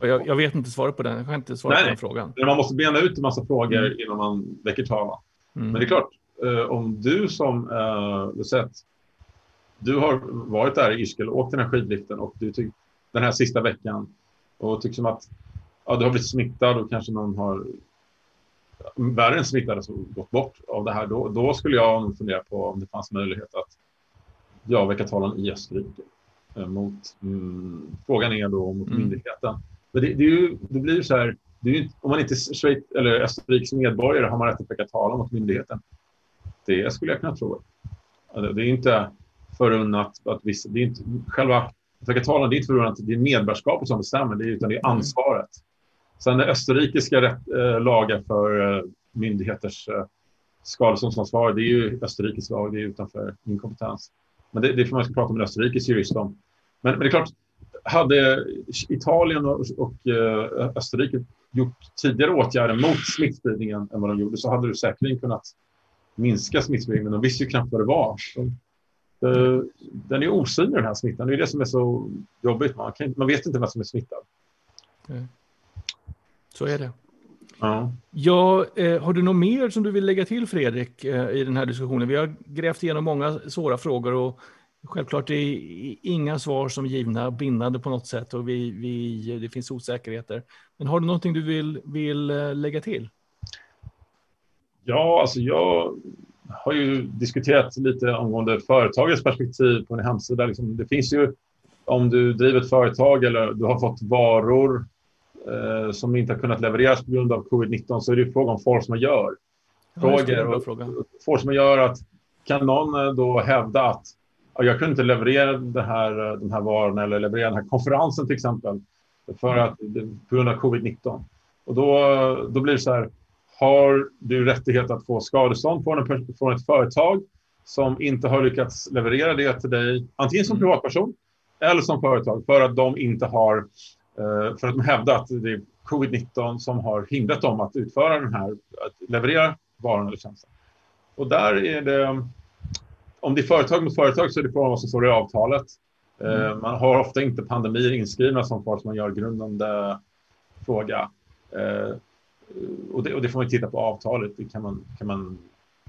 Jag, jag, vet inte svaret på den. Jag kan inte svara Nej, på den frågan. Man måste bena ut en massa frågor mm. innan man väcker talan. Mm. Men det är klart, eh, om du som eh, sett, du har varit där i Ischgl, åkt den här skidliften och du tycker den här sista veckan och tycker som att ja, du har blivit smittad och kanske någon har värre än smittade som gått bort av det här, då, då skulle jag nog fundera på om det fanns möjlighet att ja, väcka talan i Österrike. Eh, mot, mm, frågan är då mot mm. myndigheten. Men det, det, är ju, det blir så här, ju, om man inte är Schweiz, eller Österrikes medborgare har man rätt att väcka talan mot myndigheten. Det skulle jag kunna tro. Det är inte förunnat att vissa, det är inte själva talan, det är inte förunnat det är medborgarskapet som bestämmer, det är, utan det är mm. ansvaret. Sen är österrikiska rätt, äh, lagar för äh, myndigheters äh, skadeståndsansvar, det är ju Österrikes lag, det är utanför min kompetens. Men det, det får man ska prata med en österrikisk jurist om. Men, men, det är klart, hade Italien och, och Österrike gjort tidigare åtgärder mot smittspridningen än vad de gjorde så hade du säkerligen kunnat minska smittspridningen. De visste ju knappt vad det var. De, den är osynlig den här smittan. Det är det som är så jobbigt. Man, kan, man vet inte vem som är smittad. Så är det. Ja. ja eh, har du något mer som du vill lägga till Fredrik eh, i den här diskussionen? Vi har grävt igenom många svåra frågor och självklart är inga svar som givna bindande på något sätt och vi, vi, det finns osäkerheter. Men har du någonting du vill, vill eh, lägga till? Ja, alltså jag har ju diskuterat lite angående företagets perspektiv på en hemsida. Liksom, det finns ju om du driver ett företag eller du har fått varor eh, som inte har kunnat levereras på grund av covid-19 så är det fråga om force majeure. Frågor och force majeure att kan någon eh, då hävda att jag kunde inte leverera det här, eh, den här varan eller leverera den här konferensen till exempel för att, på grund av covid-19. Och då, då blir det så här, har du rättighet att få skadestånd från, ett företag som inte har lyckats leverera det till dig, antingen som mm. privatperson eller som företag, för att de inte har Eh, för att de hävdar att det är covid-19 som har hindrat dem att utföra den här, att leverera varan eller tjänsten. Och där är det, om det är företag mot företag så är det frågan vad som står i avtalet. Eh, mm. Man har ofta inte pandemier inskrivna som force man gör grundande fråga. Eh, och, det, och det får man titta på avtalet, det kan man, kan man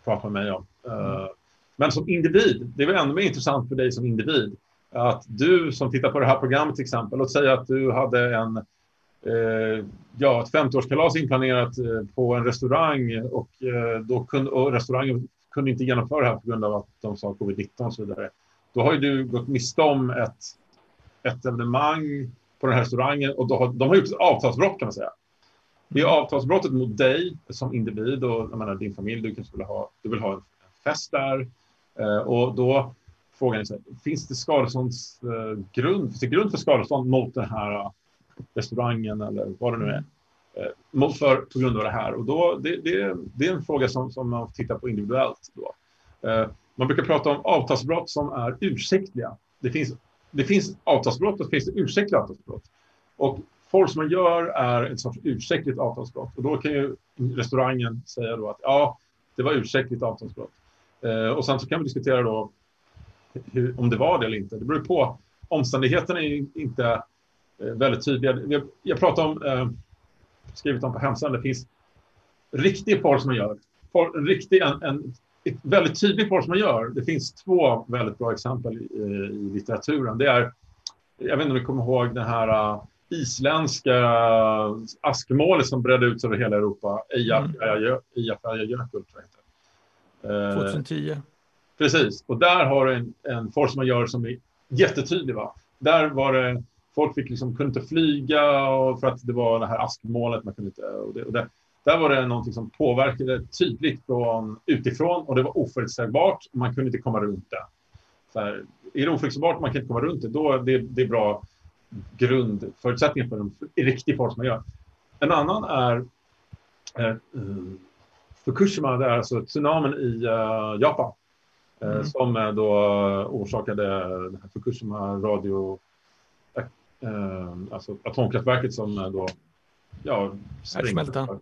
prata med mig om. Mm. Men som individ, det är väl ännu mer intressant för dig som individ, att du som tittar på det här programmet till exempel, låt säga att du hade en eh, ja, ett 50-årskalas inplanerat eh, på en restaurang och, eh, då kunde, och restaurangen kunde inte genomföra det här på grund av att de sa covid-19 och så vidare. Då har ju du gått miste om ett, ett evenemang på den här restaurangen och då har, de har gjort ett avtalsbrott kan man säga. Det är avtalsbrottet mot dig som individ och jag menar, din familj. Du kanske vill ha, du vill ha en fest där eh, och då frågan är så här, finns det skadeståndsgrund, eh, finns det grund för skadestånd mot den här eh, restaurangen eller vad det nu är? Eh, för, på grund av det här. Och då, det, det, det är en fråga som, som man tittar på individuellt. Då. Eh, man brukar prata om avtalsbrott som är ursäktliga. Det finns, det finns avtalsbrott och det finns ursäktliga avtalsbrott. Och Porr som man gör är ett sorts ursäktligt avtalsbrott. Och då kan ju restaurangen säga då att ja, det var ursäktligt avtalsbrott. Eh, och sen så kan vi diskutera då hur, om det var det eller inte. Det beror på. Omständigheterna är inte eh, väldigt tydliga. Jag, jag pratar om, eh, skrivit om på hemsidan, det finns riktig porr som man gör. Por, en riktig, en, en ett väldigt som man gör. Det finns två väldigt bra exempel i, i litteraturen. Det är, jag vet inte om ni kommer ihåg den här uh, isländska askmålet som bredde ut sig över hela Europa. Eyjafjallajökull, mm. 2010. Precis, och där har du en, en force majeure som är jättetydlig. Va? Där var det, folk fick liksom, kunde inte flyga och för att det var det här askmålet. Man kunde inte, och det, och det, där var det någonting som påverkade tydligt från utifrån och det var oförutsägbart. Man kunde inte komma runt det. Så här, är det oförutsägbart man kan inte komma runt det, då det, det är bra grundförutsättningar för en riktig force majeure. En annan är eh, Fukushima, det är alltså tsunamin i uh, Japan. Eh, mm. Som då orsakade den här Fukushima radio... Eh, alltså atomkraftverket som då... Ja, härdsmälta.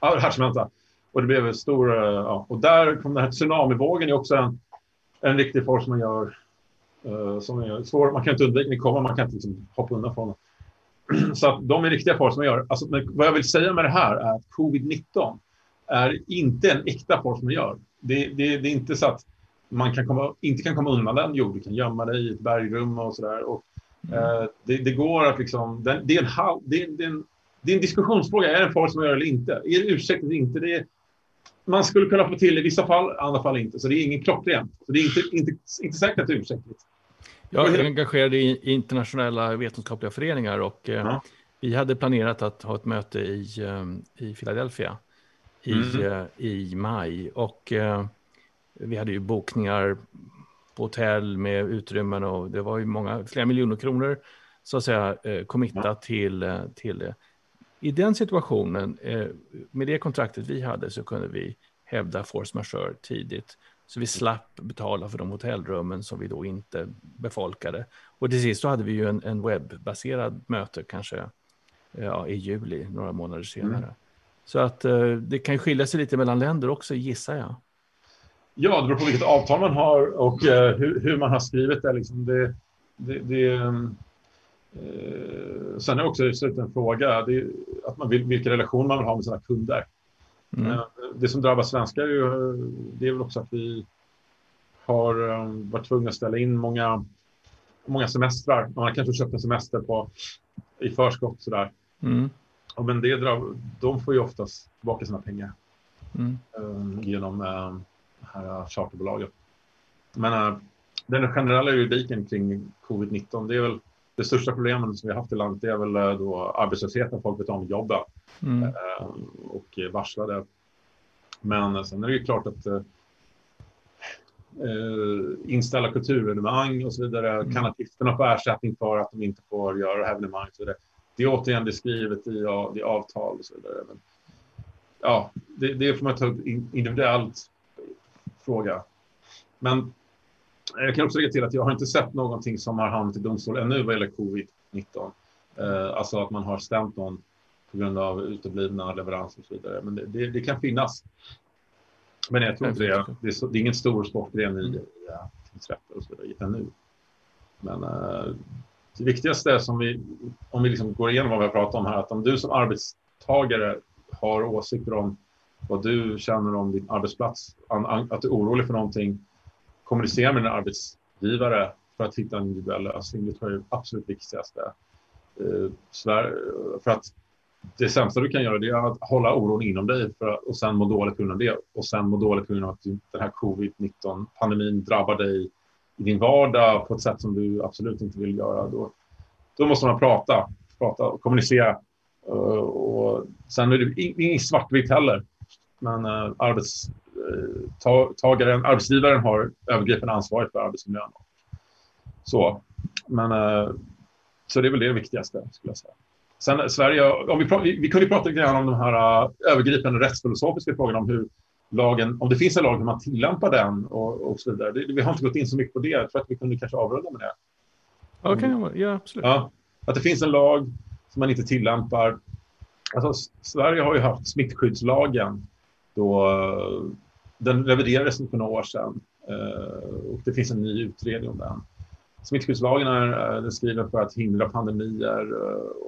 Ja, härdsmälta. Och det blev en stor... Ja, och där kom den här tsunamivågen är också en, en riktig force man gör som är svår. Man kan inte undvika den komma, man kan inte liksom hoppa undan från den. Så att de är riktiga force man gör. Alltså, vad jag vill säga med det här är att covid-19 är inte en äkta force man gör. Det, det, det är inte så att man kan komma, inte kan komma undan den. Jo, du kan gömma dig i ett bergrum och sådär. Mm. Eh, det, det, går att liksom, det, det, är en, det, är en, det är en diskussionsfråga. Är det en far som gör eller inte? Är det ursäktat eller inte? Det är, man skulle kunna få till i vissa fall, i andra fall inte. Så det är ingen klockrent. Så det är inte, inte, inte säkert att det är ursäktligt. Jag är engagerad i internationella vetenskapliga föreningar och eh, ja. vi hade planerat att ha ett möte i, eh, i Philadelphia i, mm. eh, i maj. Och vi hade ju bokningar på hotell med utrymmen och det var ju många, flera miljoner kronor så att säga eh, committa ja. till, till det. I den situationen, med det kontraktet vi hade så kunde vi hävda force majeure tidigt. Så vi slapp betala för de hotellrummen som vi då inte befolkade. Och till sist så hade vi ju en, en webbaserad möte kanske ja, i juli, några månader senare. Mm. Så att eh, det kan skilja sig lite mellan länder också gissar jag. Ja, det beror på vilket avtal man har och eh, hur, hur, man har skrivit det. Liksom det, det, det eh, sen är också en fråga det, att man vill, vilken relation man vill ha med sina kunder. Mm. Eh, det som drabbar svenskar är, ju, det är väl också att vi har eh, varit tvungna att ställa in många, många semestrar. Man har kanske köpt en semester på, i förskott. Sådär. Mm. Och men det drab, de får ju oftast tillbaka sina pengar mm. Eh, genom här charterbolaget. Men den generella juridiken kring covid-19, det är väl det största problemet som vi har haft i landet, det är väl då arbetslösheten, folk vet om jobben mm. äh, och varslade. Men sen är det ju klart att äh, inställa kulturevenemang och så vidare, mm. kan artisterna få ersättning för att de inte får göra evenemang och så vidare. Det är återigen beskrivet i, i avtal och så vidare. Men, ja, det, det får man ta upp individuellt fråga. Men jag kan också lägga till att jag har inte sett någonting som har hamnat i domstol ännu vad gäller covid-19. Eh, alltså att man har stämt någon på grund av uteblivna leveranser och så vidare. Men det, det, det kan finnas. Men jag tror inte det. Är, det, är, det är ingen stor sportgren i, i tingsrätter och så vidare ännu. Men uh, det viktigaste är som vi, om vi liksom går igenom vad vi har pratat om här, att om du som arbetstagare har åsikter om vad du känner om din arbetsplats, att du är orolig för någonting, kommunicera med din arbetsgivare för att hitta en individuell lösning. Det tror jag är det absolut viktigaste. Eh, för att det sämsta du kan göra det är att hålla oron inom dig för, och sen må dåligt på grund av det. Och sen må dåligt på grund av att den här covid-19 pandemin drabbar dig i din vardag på ett sätt som du absolut inte vill göra. Då, då måste man prata, prata och kommunicera. Uh, och sen är det inget svartvitt heller. Men eh, uh, arbetstagaren, eh, arbetsgivaren har övergripande ansvaret för arbetsmiljön. Så, men, uh, så det är väl det viktigaste skulle jag säga. Sen Sverige, om vi, vi, vi kunde prata lite grann om de här uh, övergripande rättsfilosofiska frågorna om hur lagen, om det finns en lag, hur man tillämpar den och, och så vidare. Det, vi har inte gått in så mycket på det. Jag tror att vi kunde kanske avrunda med det. Ja, kan ja absolut. Ja, att det finns en lag som man inte tillämpar. Alltså, Sverige har ju haft smittskyddslagen. Då, den reviderades för några år sedan och det finns en ny utredning om den. Smittskyddslagen är skriven för att hindra pandemier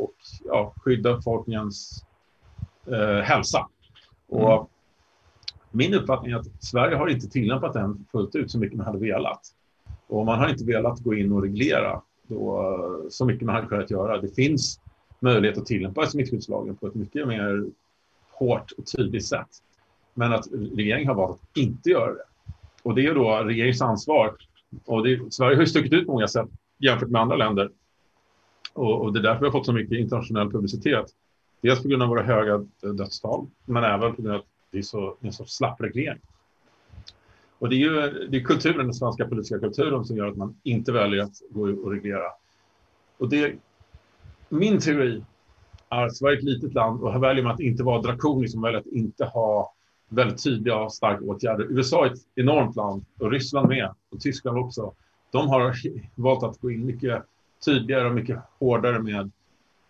och ja, skydda befolkningens eh, hälsa. Och mm. Min uppfattning är att Sverige har inte tillämpat den fullt ut så mycket man hade velat. Och man har inte velat gå in och reglera då, så mycket man hade kunnat göra. Det finns möjlighet att tillämpa smittskyddslagen på ett mycket mer hårt och tydligt sätt. Men att regeringen har valt att inte göra det. Och det är då regeringens ansvar. Och det, Sverige har ju stuckit ut på många sätt jämfört med andra länder. Och, och, det är därför vi har fått så mycket internationell publicitet. Dels på grund av våra höga dödstal, men även på grund av att det är så, en sorts slapp reglering. Och det är ju det är kulturen, den svenska politiska kulturen som gör att man inte väljer att gå och reglera. Och det, min teori är att Sverige är ett litet land och här väljer man att inte vara drakonisk, man väljer att inte ha väldigt tydliga och starka åtgärder. USA är ett enormt land och Ryssland med och Tyskland också. De har valt att gå in mycket tydligare och mycket hårdare med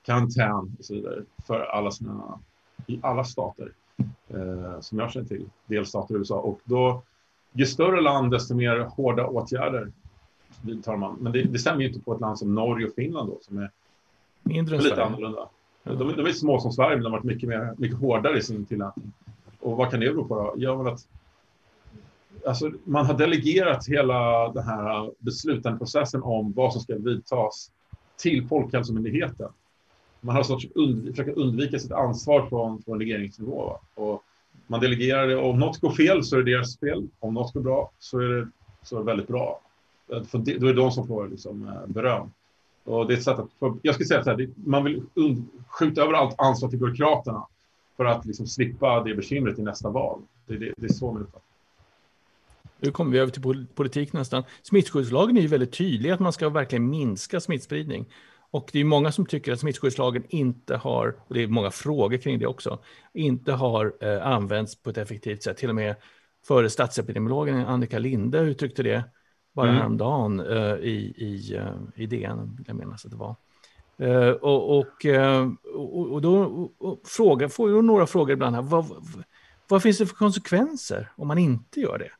karantän och så vidare för alla sina, i alla stater eh, som jag känner till, delstater i USA. Och då, ju större land, desto mer hårda åtgärder vidtar man. Men det, det stämmer ju inte på ett land som Norge och Finland då, som är Mindre lite annorlunda. De, de är små som Sverige, men de har varit mycket, mer, mycket hårdare i sin tillämpning. Och vad kan det bero på då? Ja, att alltså, man har delegerat hela den här beslutandeprocessen om vad som ska vidtas till Folkhälsomyndigheten man har sorts und, försökt undvika sitt ansvar från, från regeringsnivå. Och man delegerar det. Om något går fel så är det deras fel. Om något går bra så är det, så är det väldigt bra. För det, då är det de som får liksom, eh, beröm. Och det är ett sätt att, för, jag skulle säga så här, man vill und, skjuta över allt ansvar till byråkraterna för att liksom, slippa det bekymret i nästa val. Det, det, det är så min uppfattning. Nu kommer vi över till politik nästan. Smittskyddslagen är ju väldigt tydlig att man ska verkligen minska smittspridning. Och det är många som tycker att smittskyddslagen inte har, och det är många frågor kring det också, inte har eh, använts på ett effektivt sätt. Till och med före statsepidemiologen Annika Linde uttryckte det bara mm. häromdagen eh, i, i, uh, i DN, jag menar att det var. Uh, och, och, uh, och, och, då och, fråga, får jag några frågor ibland här, vad, vad, finns det för konsekvenser om man inte gör det?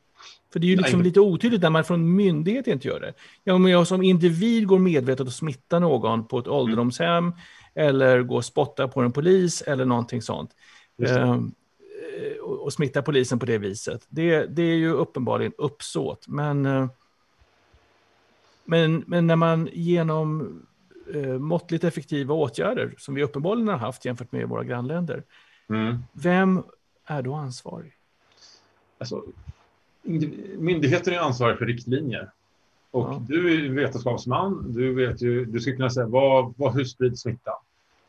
För det är ju liksom lite otydligt när man från myndighet inte gör det. Ja, om jag som individ går medvetet och smittar någon på ett ålderdomshem mm. eller går och spottar på en polis eller någonting sånt. Eh, och smittar polisen på det viset. Det, det är ju uppenbarligen uppsåt. Men, eh, men, men när man genom eh, måttligt effektiva åtgärder, som vi uppenbarligen har haft jämfört med våra grannländer, mm. vem är då ansvarig? Alltså, myndigheten är ansvarig för riktlinjer. Och ja. du är vetenskapsman, du vet ju, du ska kunna säga vad, vad, hur sprids smittan?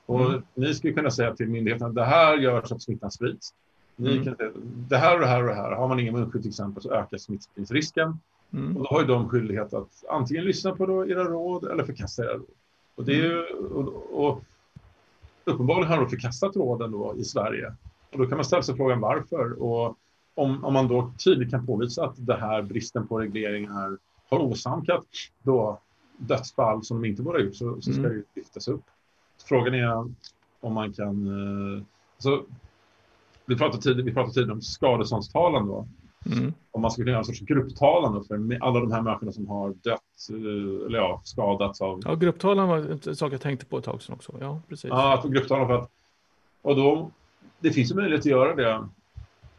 Och mm. ni skulle kunna säga till myndigheten att det här gör så att smittan sprids. Ni mm. kan säga, det här och det här och det här. Har man ingen munskydd till exempel så ökar smittspridningsrisken. Mm. Och då har ju de skyldighet att antingen lyssna på era råd eller förkasta era råd. Och, det är ju, mm. och, och uppenbarligen har de förkastat råden då i Sverige. Och då kan man ställa sig frågan varför. Och om, om man då tydligt kan påvisa att det här bristen på reglering här har åsamkat då dödsfall som de inte borde ha gjort så, så ska mm. det lyftas upp. Frågan är om man kan... Eh, alltså, vi pratade tidigare, vi pratade tidigare om skadeståndstalan då. Mm. Om man skulle kunna göra en sorts grupptalan för alla de här människorna som har dött eh, eller ja, skadats av... Ja, grupptalan var en sak jag tänkte på ett tag sedan också. Ja, precis. Ja, grupptalan för att... Och då det finns ju möjlighet att göra det.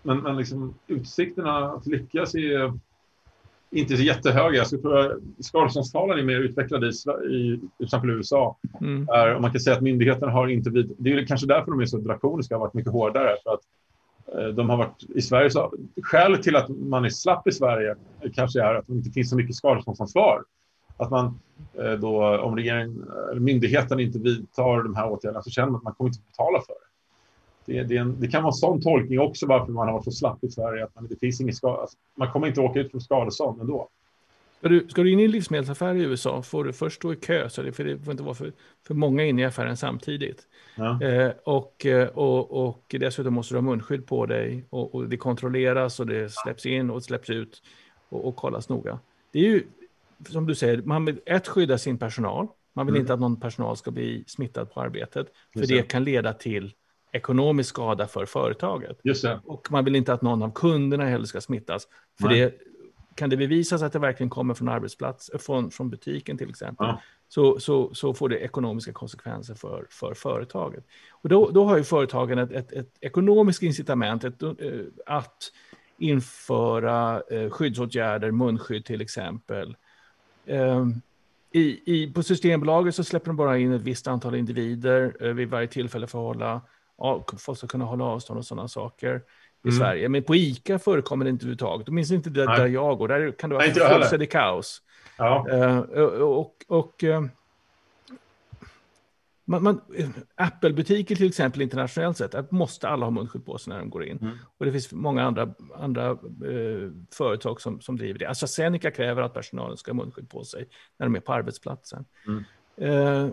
Men, men liksom, utsikterna att lyckas är inte så jättehöga. Jag skadeståndstalen är mer utvecklade i, i till exempel USA. Mm. Är, man kan säga att myndigheterna har inte vid, Det är kanske därför de är så drakoniska och har varit mycket hårdare. För att Eh, de har varit i Sverige. Så, skälet till att man är slapp i Sverige kanske är att det inte finns så mycket skadeståndsansvar. Att man eh, då, om regeringen, eller myndigheten inte vidtar de här åtgärderna så känner man att man kommer inte betala för det. Det, det, en, det, kan vara en sån tolkning också varför man har varit så slapp i Sverige. Att man, det finns ingen skada, alltså, man kommer inte åka ut från skadestånd ändå. Ska du, ska du in i en livsmedelsaffär i USA får du först stå i kö, så det, för det får inte vara för, för många inne i affären samtidigt. Ja. Eh, och, eh, och, och dessutom måste du ha munskydd på dig och, och det kontrolleras och det släpps in och släpps ut och, och kollas noga. Det är ju, som du säger, man vill ett skydda sin personal. Man vill mm. inte att någon personal ska bli smittad på arbetet, för det kan leda till ekonomisk skada för företaget. Och man vill inte att någon av kunderna heller ska smittas. För Nej. det kan det bevisas att det verkligen kommer från arbetsplats, från, från butiken till exempel, ja. så, så, så får det ekonomiska konsekvenser för, för företaget. Och då, då har ju företagen ett, ett, ett ekonomiskt incitament ett, uh, att införa uh, skyddsåtgärder, munskydd till exempel. Um, i, i, på Systembolaget så släpper de bara in ett visst antal individer uh, vid varje tillfälle för att hålla folk ska kunna hålla avstånd och sådana saker i mm. Sverige. Men på ICA förekommer det inte överhuvudtaget. Åtminstone inte där, där jag går. Där kan det vara fullständigt kaos. Ja. Uh, och, och uh, man, man, Apple-butiker till exempel internationellt sett, måste alla ha munskydd på sig när de går in. Mm. Och det finns många andra, andra uh, företag som, som driver det. AstraZeneca kräver att personalen ska ha munskydd på sig när de är på arbetsplatsen. Mm.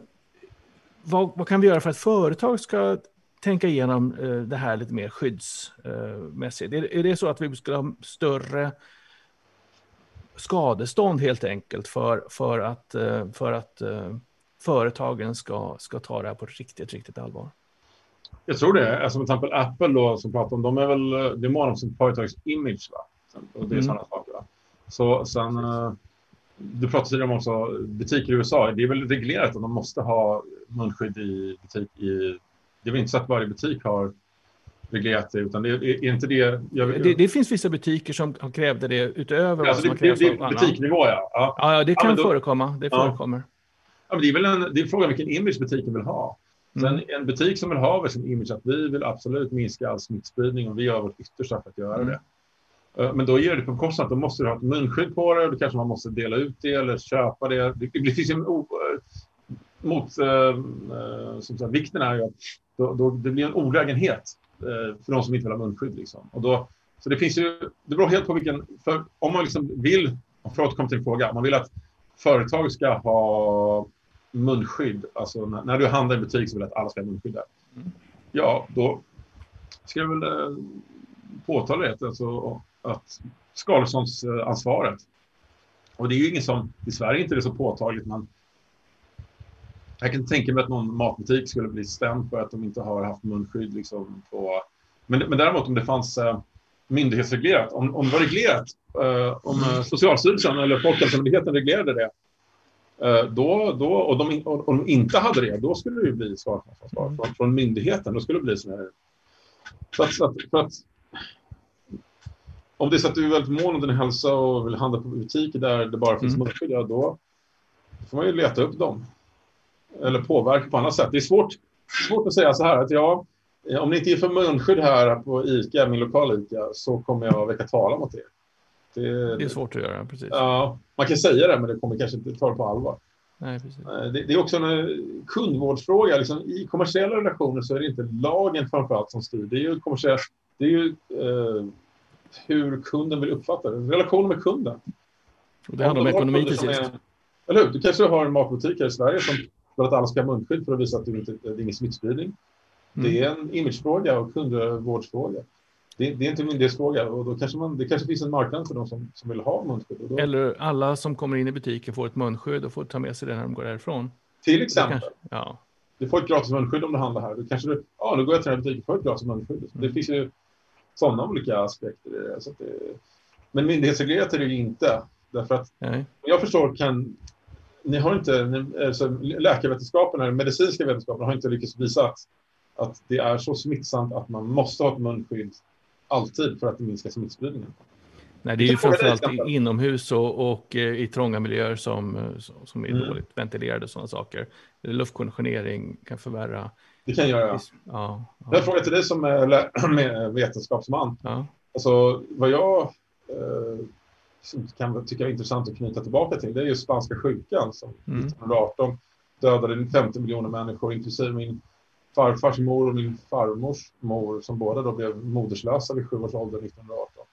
Vad, vad, kan vi göra för att företag ska tänka igenom eh, det här lite mer skyddsmässigt? Är, det så att vi skulle ha större skadestånd helt enkelt för, för att, eh, för att uh, företagen ska, ska ta det här på riktigt, riktigt allvar? Jag tror det. Alltså, till exempel Apple då, som pratar om, de är väl, det är mån som företagets image. Va? Och det är mm. sådana saker. Va? Så sen, du pratade tidigare om också butiker i USA. Det är väl reglerat att de måste ha munskydd i butik i det är väl inte så att varje butik har reglerat det, utan det är, inte det, jag, det... det, finns vissa butiker som krävde det utöver alltså vad som det, det, det Butiknivå, ja. Ja, ja det kan ja, då, förekomma. Det förekommer. Ja, men det är väl en, det är frågan vilken image butiken vill ha. Sen mm. en butik som vill ha som image att vi vill absolut minska all smittspridning och vi gör vårt yttersta för att göra mm. det. Eh, men då ger det på bekostnad. Då måste du ha ett munskydd på dig och då kanske man måste dela ut det eller köpa det. Det, det finns en mot, eh, eh, som sagt, vikten är ju att då, då, det blir en olägenhet eh, för de som inte vill ha munskydd. Liksom. Och då, så det finns ju, det beror helt på vilken, om man liksom vill, för att återkomma till en fråga, om man vill att företag ska ha munskydd, alltså när, när du handlar i butik så vill du att alla ska ha munskydd där. Mm. Ja, då ska jag väl eh, påtala det, alltså att skadeståndsansvaret, och det är ju inget som, i Sverige är inte det så påtagligt, men jag kan tänka mig att någon matbutik skulle bli stämd för att de inte har haft munskydd. Liksom på... men, men däremot om det fanns eh, myndighetsreglerat, om, om det var reglerat, eh, om eh, Socialstyrelsen eller Folkhälsomyndigheten reglerade det, eh, då, då, och, de, och, och de inte hade det, då skulle det bli skadeståndsansvar från, från myndigheten. Då skulle det bli sån här... För att, för att, för att, om det är så att du är väldigt mån om din hälsa och vill handla på butiker där det bara finns mm. munskydd, ja, då får man ju leta upp dem eller påverka på annat sätt. Det är svårt, svårt att säga så här att ja, om ni inte ger för munskydd här på ICA, min lokala ICA, så kommer jag väcka talan mot er. Det, det är svårt att göra, precis. Ja, man kan säga det, men det kommer kanske inte ta det på allvar. Nej, precis. Det, det är också en kundvårdsfråga. Liksom, I kommersiella relationer så är det inte lagen framför som styr. Det är ju, det är ju eh, hur kunden vill uppfatta det. Relationen med kunden. Och det handlar om ekonomi till sist. Eller hur? Du kanske har en matbutik här i Sverige som för att alla ska ha munskydd för att visa att det, inte, det är ingen smittspridning. Mm. Det är en imagefråga och kundvårdsfråga. Det, det, är inte en myndighetsfråga och då kanske man, det kanske finns en marknad för de som, som vill ha munskydd. Då... Eller alla som kommer in i butiken får ett munskydd och får ta med sig det när de går därifrån. Till exempel. Kanske, ja. Du får ett gratis munskydd om du handlar här. Då kanske du, ja, nu går jag till den här butiken och får ett gratis munskydd. Mm. Det finns ju sådana olika aspekter i det. Så det men myndighetsreglerat är det ju inte. Därför att, Nej. jag förstår, kan ni har inte, alltså, läkarvetenskapen, eller medicinska vetenskapen har inte lyckats visa att att det är så smittsamt att man måste ha ett munskydd alltid för att minska smittspridningen. Nej, det är ju framförallt inomhus och, och eh, i trånga miljöer som, eh, som är mm. dåligt ventilerade och sådana saker. Luftkonditionering kan förvärra. Det kan göra, ja, ja. Jag frågar till dig som är vetenskapsman. Ja. Alltså, vad jag eh, kan tycka är intressant att knyta tillbaka till, det är ju spanska sjukan som mm. 1918 dödade 50 miljoner människor, inklusive min farfars mor och min farmors mor, som båda då blev moderslösa vid sju års ålder 1918.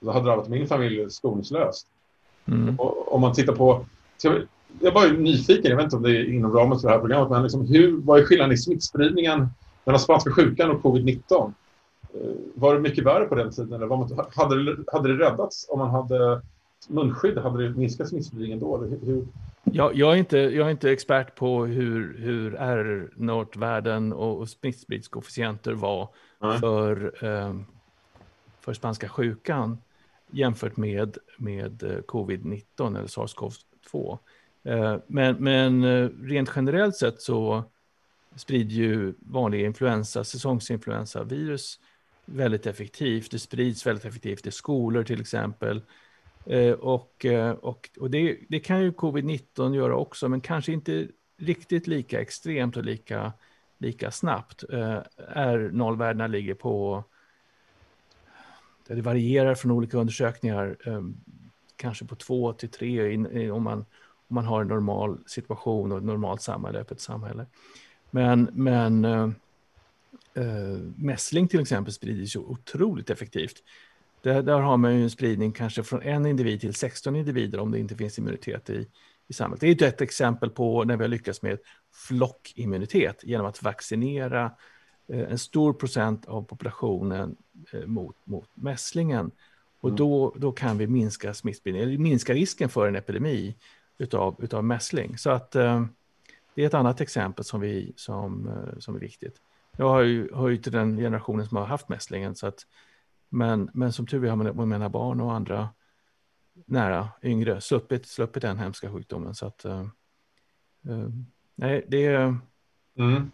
Det har drabbat min familj skoningslöst. Mm. Och, om man tittar på... Jag var nyfiken, jag vet inte om det är inom ramen för det här programmet, men liksom hur, vad är skillnaden i smittspridningen mellan spanska sjukan och covid-19? Eh, var det mycket värre på den tiden? Eller var man, hade, det, hade det räddats om man hade munskydd? Hade det minskat smittspridningen då? Hur? Jag, jag, är inte, jag är inte expert på hur, hur R-nortvärden och, och smittspridskoefficienter var mm. för, eh, för spanska sjukan jämfört med, med eh, covid-19 eller sars-cov-2. Eh, men, men eh, rent generellt sett så sprider ju vanlig influensa, säsongsinfluensavirus väldigt effektivt. Det sprids väldigt effektivt i skolor till exempel. Eh, och, eh, och, och det, det kan ju covid-19 göra också, men kanske inte riktigt lika extremt och lika, lika snabbt. Eh, R0-värdena ligger på det varierar från olika undersökningar, kanske på två till tre om man, om man har en normal situation och ett normalt samhälle, öppet samhälle. Men, men äh, mässling till exempel sprider sig otroligt effektivt. Där, där har man ju en spridning kanske från en individ till 16 individer om det inte finns immunitet i, i samhället. Det är ett exempel på när vi har lyckats med flockimmunitet genom att vaccinera Eh, en stor procent av populationen eh, mot, mot mässlingen. Och mm. då, då kan vi minska smittspridningen, eller minska risken för en epidemi utav, utav mässling. Så att eh, det är ett annat exempel som, vi, som, som är viktigt. Jag har ju, hör ju till den generationen som har haft mässlingen, så att, men, men som tur är har man mina barn och andra nära yngre sluppit, sluppit den hemska sjukdomen. Så att, uh, nej, det är... Mm.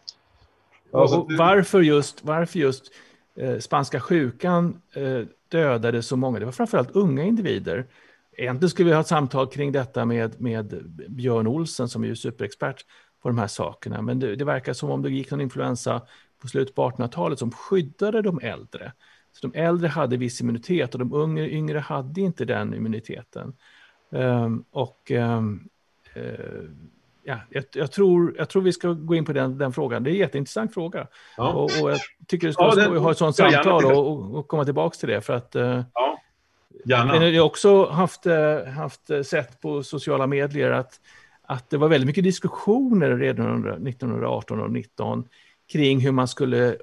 Alltså, och varför just, varför just eh, spanska sjukan eh, dödade så många? Det var framförallt unga individer. Egentligen skulle vi ha ett samtal kring detta med, med Björn Olsen som är ju superexpert på de här sakerna. Men det, det verkar som om det gick någon influensa på slutet på 1800-talet som skyddade de äldre. Så de äldre hade viss immunitet och de yngre, yngre hade inte den immuniteten. Um, och um, uh, ja, jag, jag, tror, jag tror vi ska gå in på den, den frågan. Det är en jätteintressant fråga. Ja. Och, och, jag tycker det ska ja, den, ha ett sådant samtal och, och, komma tillbaka till det. För att, eh, ja, gärna. Jag har också haft, eh, haft sett på sociala medier att, att det var väldigt mycket diskussioner redan under 1918 och 19 kring hur man skulle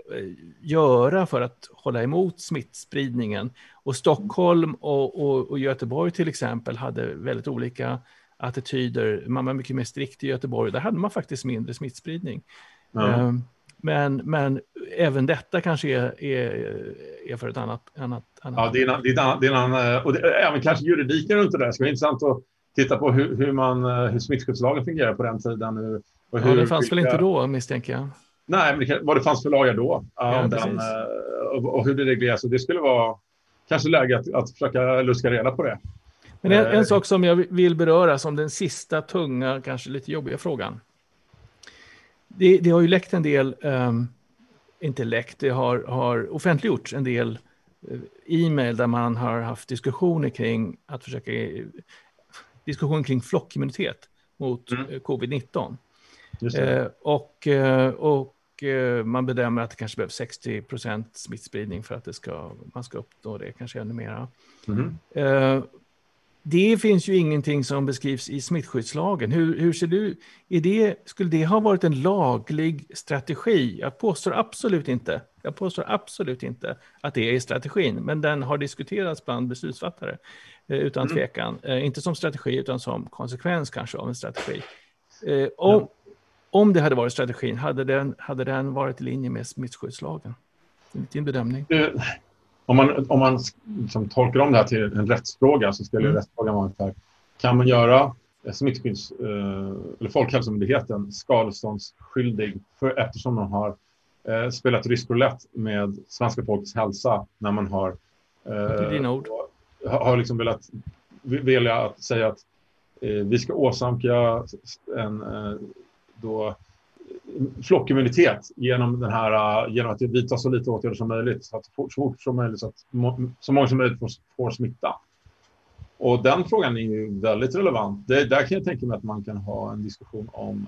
göra för att hålla emot smittspridningen. Och Stockholm och, och, och Göteborg till exempel hade väldigt olika attityder. Man var mycket mer strikt i Göteborg. Där hade man faktiskt mindre smittspridning. Mm. Men, men även detta kanske är, är, är för ett annat... annat, annat. Ja, det är, en, det är, en, det är en annan... Och det, även kanske juridiken runt det där. Det ska vara intressant att titta på hur, hur, man, eh, hur smittskyddslagen fungerar på den tiden. Och hur, ja, det fanns vilka... väl inte då, misstänker jag. Nej, men det, vad det fanns för lagar då. Ja, den, eh, och, hur det regleras. Det skulle vara kanske läge att, att försöka luska reda på det. Men en, en, eh. sak som jag vill beröra som den sista tunga, kanske lite jobbiga frågan. Det, det har ju läckt en del, um, inte läckt, det har, har offentliggjorts en del uh, e-mail där man har haft diskussioner kring att försöka, diskussion kring flockimmunitet mot mm. uh, covid-19. Uh, och, och man bedömer att det kanske behövs 60 procent smittspridning för att det ska, man ska uppnå det, kanske ännu mera. Mm. Det finns ju ingenting som beskrivs i smittskyddslagen. Hur, hur ser du, är det, skulle det ha varit en laglig strategi? Jag påstår absolut inte, jag påstår absolut inte att det är strategin, men den har diskuterats bland beslutsfattare eh, utan mm. tvekan. Eh, inte som strategi utan som konsekvens kanske av en strategi. Eh, om, det hade varit strategin, hade den, hade den varit i linje med smittskyddslagen? Din bedömning? om man, om man liksom tolkar om det här till en rättsfråga så skulle mm. rättsfrågan vara ungefär, kan man göra smittskydds, eh, eller Folkhälsomyndigheten skadeståndsskyldig för, eftersom de har eh, spelat rysk roulette med svenska folkets hälsa när man har, eh, dina ord. har, har liksom velat vilja säga att eh, vi ska åsamka en eh, då, flockimmunitet genom, den här, eh, genom att vidta så lite åtgärder som möjligt, så, att, så fort som möjligt, så att så många som möjligt får, får smitta. Och den frågan är ju väldigt relevant. Det, där kan jag tänka mig att man kan ha en diskussion om,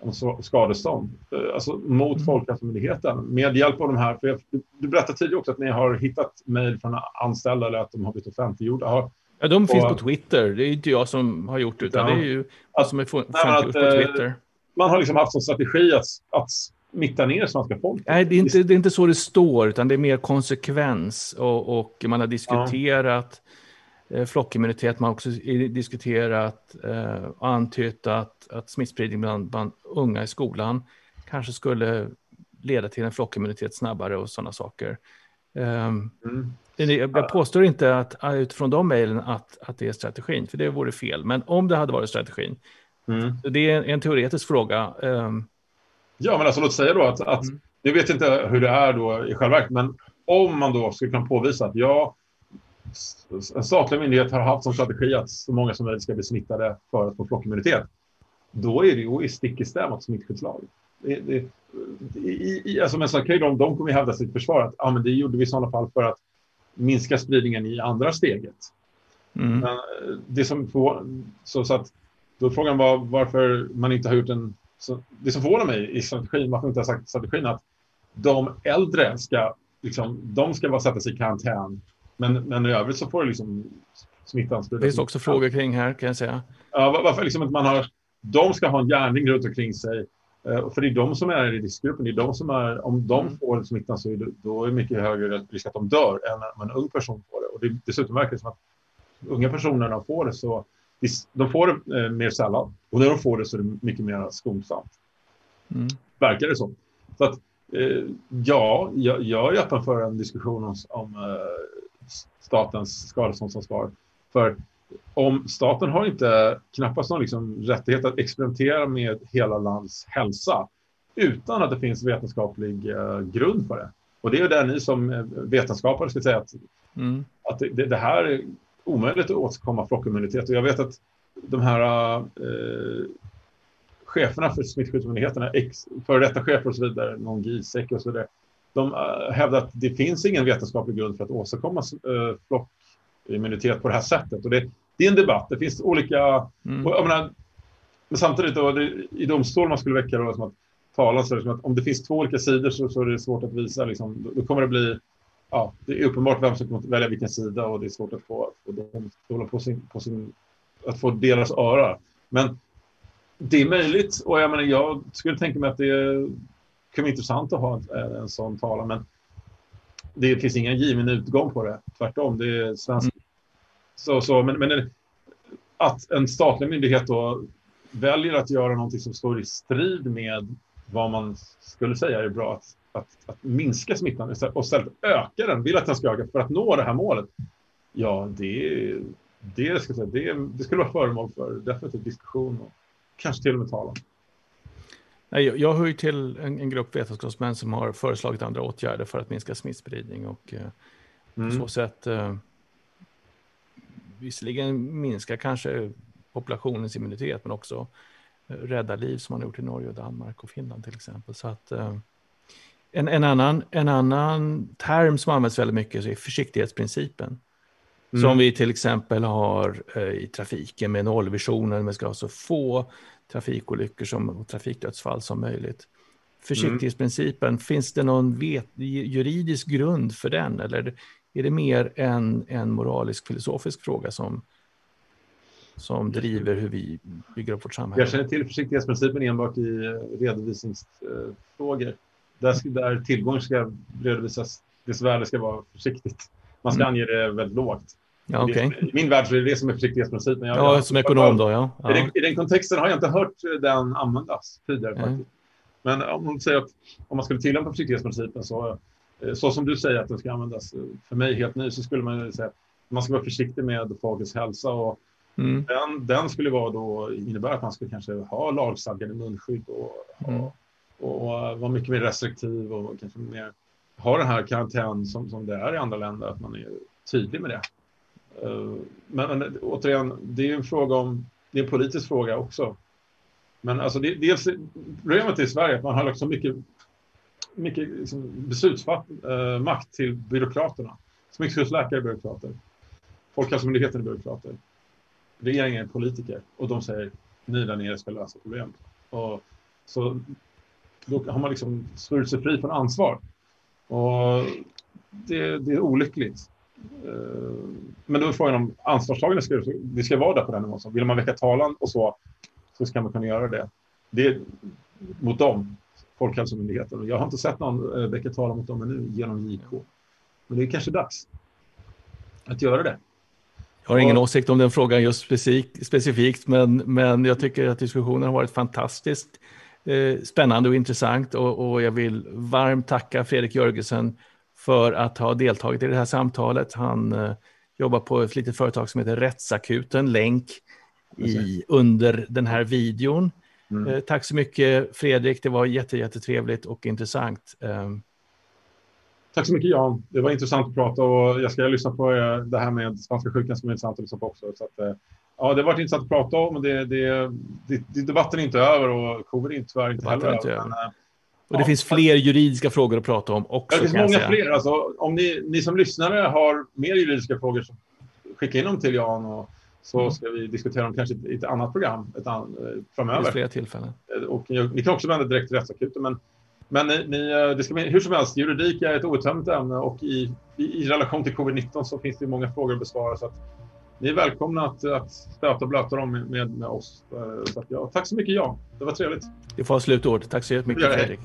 om skadestånd eh, alltså mot mm. Folkhälsomyndigheten med hjälp av de här. För jag, du berättade tidigare också att ni har hittat mejl från anställda eller att de har blivit offentliggjorda. Har, ja, de finns på Twitter. Det är inte jag som har gjort det, utan ja. det är ju att, som är offentliggjort på eh, Twitter. Man har liksom haft som strategi att, att smitta ner svenska folket. Nej, det är, inte, det är inte så det står, utan det är mer konsekvens. Och, och man har diskuterat ja Eh, flockimmunitet. Man har också diskuterat eh, och antytt att, att smittspridning bland, bland unga i skolan kanske skulle leda till en flockimmunitet snabbare och sådana saker. Um, mm. Jag påstår inte att utifrån de mejlen att, att det är strategin, för det vore fel. Men om det hade varit strategin, mm. det är en, teoretisk fråga. Um, ja, men alltså låt säga då att, att mm. jag vet inte hur det är då i själva verket, men om man då skulle kunna påvisa att ja, en statlig myndighet har haft som strategi att så många som möjligt ska bli smittade för att få flockimmunitet, då är det ju i stick i stäv mot smittskyddslagen. Alltså, men så kan de, de kommer hävda sitt försvar att ah, men det gjorde vi i sådana fall för att minska spridningen i andra steget. Mm. Men eh, det som får, så, så att, då frågan var varför man inte har gjort en... Så, det som förvånar mig i strategin, varför man inte har sagt strategin att de äldre ska, liksom, de ska bara sätta sig i karantän men, men i övrigt så får det liksom smittan spridas. Det finns också frågor kring här kan jag säga. Ja, varför liksom att man har, de ska ha en gärning runt omkring sig. Uh, för det är de som är i riskgruppen. Det är de som är, om de mm. får smittan så är det, då är det mycket högre risk att de dör än om en ung person får det. Och det, dessutom verkar det som att unga personer när får det så de får det eh, mer sällan. Och när de får det så är det mycket mer skonsamt. Mm. Verkar det så. Så att, eh, ja, jag, jag är öppen för en diskussion om, om eh, statens skadeståndsansvar. För om staten har inte knappast någon liksom rättighet att experimentera med hela landets hälsa utan att det finns vetenskaplig grund för det. Och det är där ni som vetenskapare ska säga att, mm. att det, det, här är omöjligt att åstadkomma flockimmunitet. Och jag vet att de här uh, cheferna för smittskyddsmyndigheterna, före detta chefer och så vidare, någon Giesecke och så vidare, de uh, hävdar att det finns ingen vetenskaplig grund för att åstadkomma uh, flockimmunitet på det här sättet. Och det, det är en debatt. Det finns olika... Mm. Och, menar, men samtidigt då, det, i domstol man skulle väcka det som att tala så som att om det finns två olika sidor så, så är det svårt att visa. Liksom, då, då, kommer det bli... Ja, det är uppenbart vem som kommer välja vilken sida och det är svårt att få, få domstolen på sin, på sin... Att få deras öra. Men det är möjligt och jag menar, jag skulle tänka mig att det kan vara intressant att ha en, en sån talan, men det finns ingen given utgång på det. Tvärtom, det är svensk. Mm. Så, så, men, men att en statlig myndighet då väljer att göra någonting som står i strid med vad man skulle säga är bra, att, att, att minska smittan och istället öka den, vill att den ska öka för att nå det här målet. Ja, det, det, ska säga, det, det skulle vara föremål för definitivt diskussion och kanske till och med talan. Nej, jag hör ju till en, en grupp vetenskapsmän som har föreslagit andra åtgärder för att minska smittspridning och eh, mm. på så sätt eh, visserligen minska kanske populationens immunitet men också eh, rädda liv som man har gjort i Norge, och Danmark och Finland till exempel. Så att, eh, en, en, annan, en annan term som används väldigt mycket är försiktighetsprincipen. Mm. Som vi till exempel har eh, i trafiken med nollvisionen. Vi ska ha så få trafikolyckor som, och trafikdödsfall som möjligt. Försiktighetsprincipen, mm. finns det någon vet, juridisk grund för den? Eller är det mer en, en moralisk filosofisk fråga som, som driver hur vi bygger upp vårt samhälle? Jag känner till försiktighetsprincipen enbart i eh, redovisningsfrågor. Där, där tillgång ska redovisas, dess värde ska vara försiktigt. Man ska mm. ange det väldigt lågt. Ja, okay. I min värld så är det det som är försiktighetsprincipen. Jag, ja, som ekonom då, ja. ja. I, den, I, den, kontexten har jag inte hört den användas tidigare. Mm. Faktiskt. Men om man, säger att, om man skulle tillämpa försiktighetsprincipen så, eh, så som du säger att den ska användas, eh, för mig helt ny, så skulle man säga att man ska vara försiktig med folkets hälsa. Och mm. den, den skulle vara då, innebära att man skulle kanske ha lagstadgade munskydd och ha, mm och vara mycket mer restriktiv och kanske mer ha den här karantän som, som det är i andra länder, att man är tydlig med det. Eh, men, men återigen, det är en fråga om, det är en politisk fråga också. Men alltså det, dels problemet i Sverige att man har lagt så mycket, mycket liksom beslutsmakt eh, till byråkraterna. Smittskyddsläkare är byråkrater. Folkhälsomyndigheten är byråkrater. Regeringen är politiker och de säger ni där nere ska lösa problem. Och så då har man liksom svurit sig fri från ansvar. Och det, det är olyckligt. Eh, men då är frågan om ansvarstagande ska, det ska vara där på den nivån. Vill man väcka talan och så, så ska man kunna göra det. Det är mot dem, Folkhälsomyndigheten. Jag har inte sett någon eh, väcka talan mot dem ännu genom JK. Men det är kanske dags att göra det. Jag har ingen och, åsikt om den frågan just specifikt, specifikt men, men jag tycker att diskussionen har varit fantastiskt eh, spännande och intressant och, och jag vill varmt tacka Fredrik Jörgensen för att ha deltagit i det här samtalet. Han eh, jobbar på ett litet företag som heter Rättsakuten, länk i, under den här videon. Mm. Eh, tack så mycket Fredrik, det var jättetrevligt och intressant. Eh, Tack så mycket Jan. Det var intressant att prata och jag ska lyssna på eh, det här med spanska sjukan som är intressant att lyssna på också. Så att, eh, ja, det har varit intressant att prata om, men det, det, det, debatten är inte över och covid är tyvärr inte heller inte över. Men, eh, och det ja, finns fler juridiska frågor att prata om också. Det finns många fler. Alltså, om ni, ni som lyssnare har mer juridiska frågor, så skicka in dem till Jan och så mm. ska vi diskutera dem kanske i ett annat program ett an, framöver. Det finns flera tillfällen. Och ni, ni kan också vända direkt till rättsakuten, men men ni, det ska, hur som helst, juridik är ett outtömligt ämne och i, i, i, relation till covid-19 så finns det många frågor att besvara. Så att ni är välkomna att, att stöta och blöta dem med, med, oss. Så att, ja, tack så mycket, Jan. Det var trevligt. Vi får ha slutord. Tack så jättemycket, Fredrik.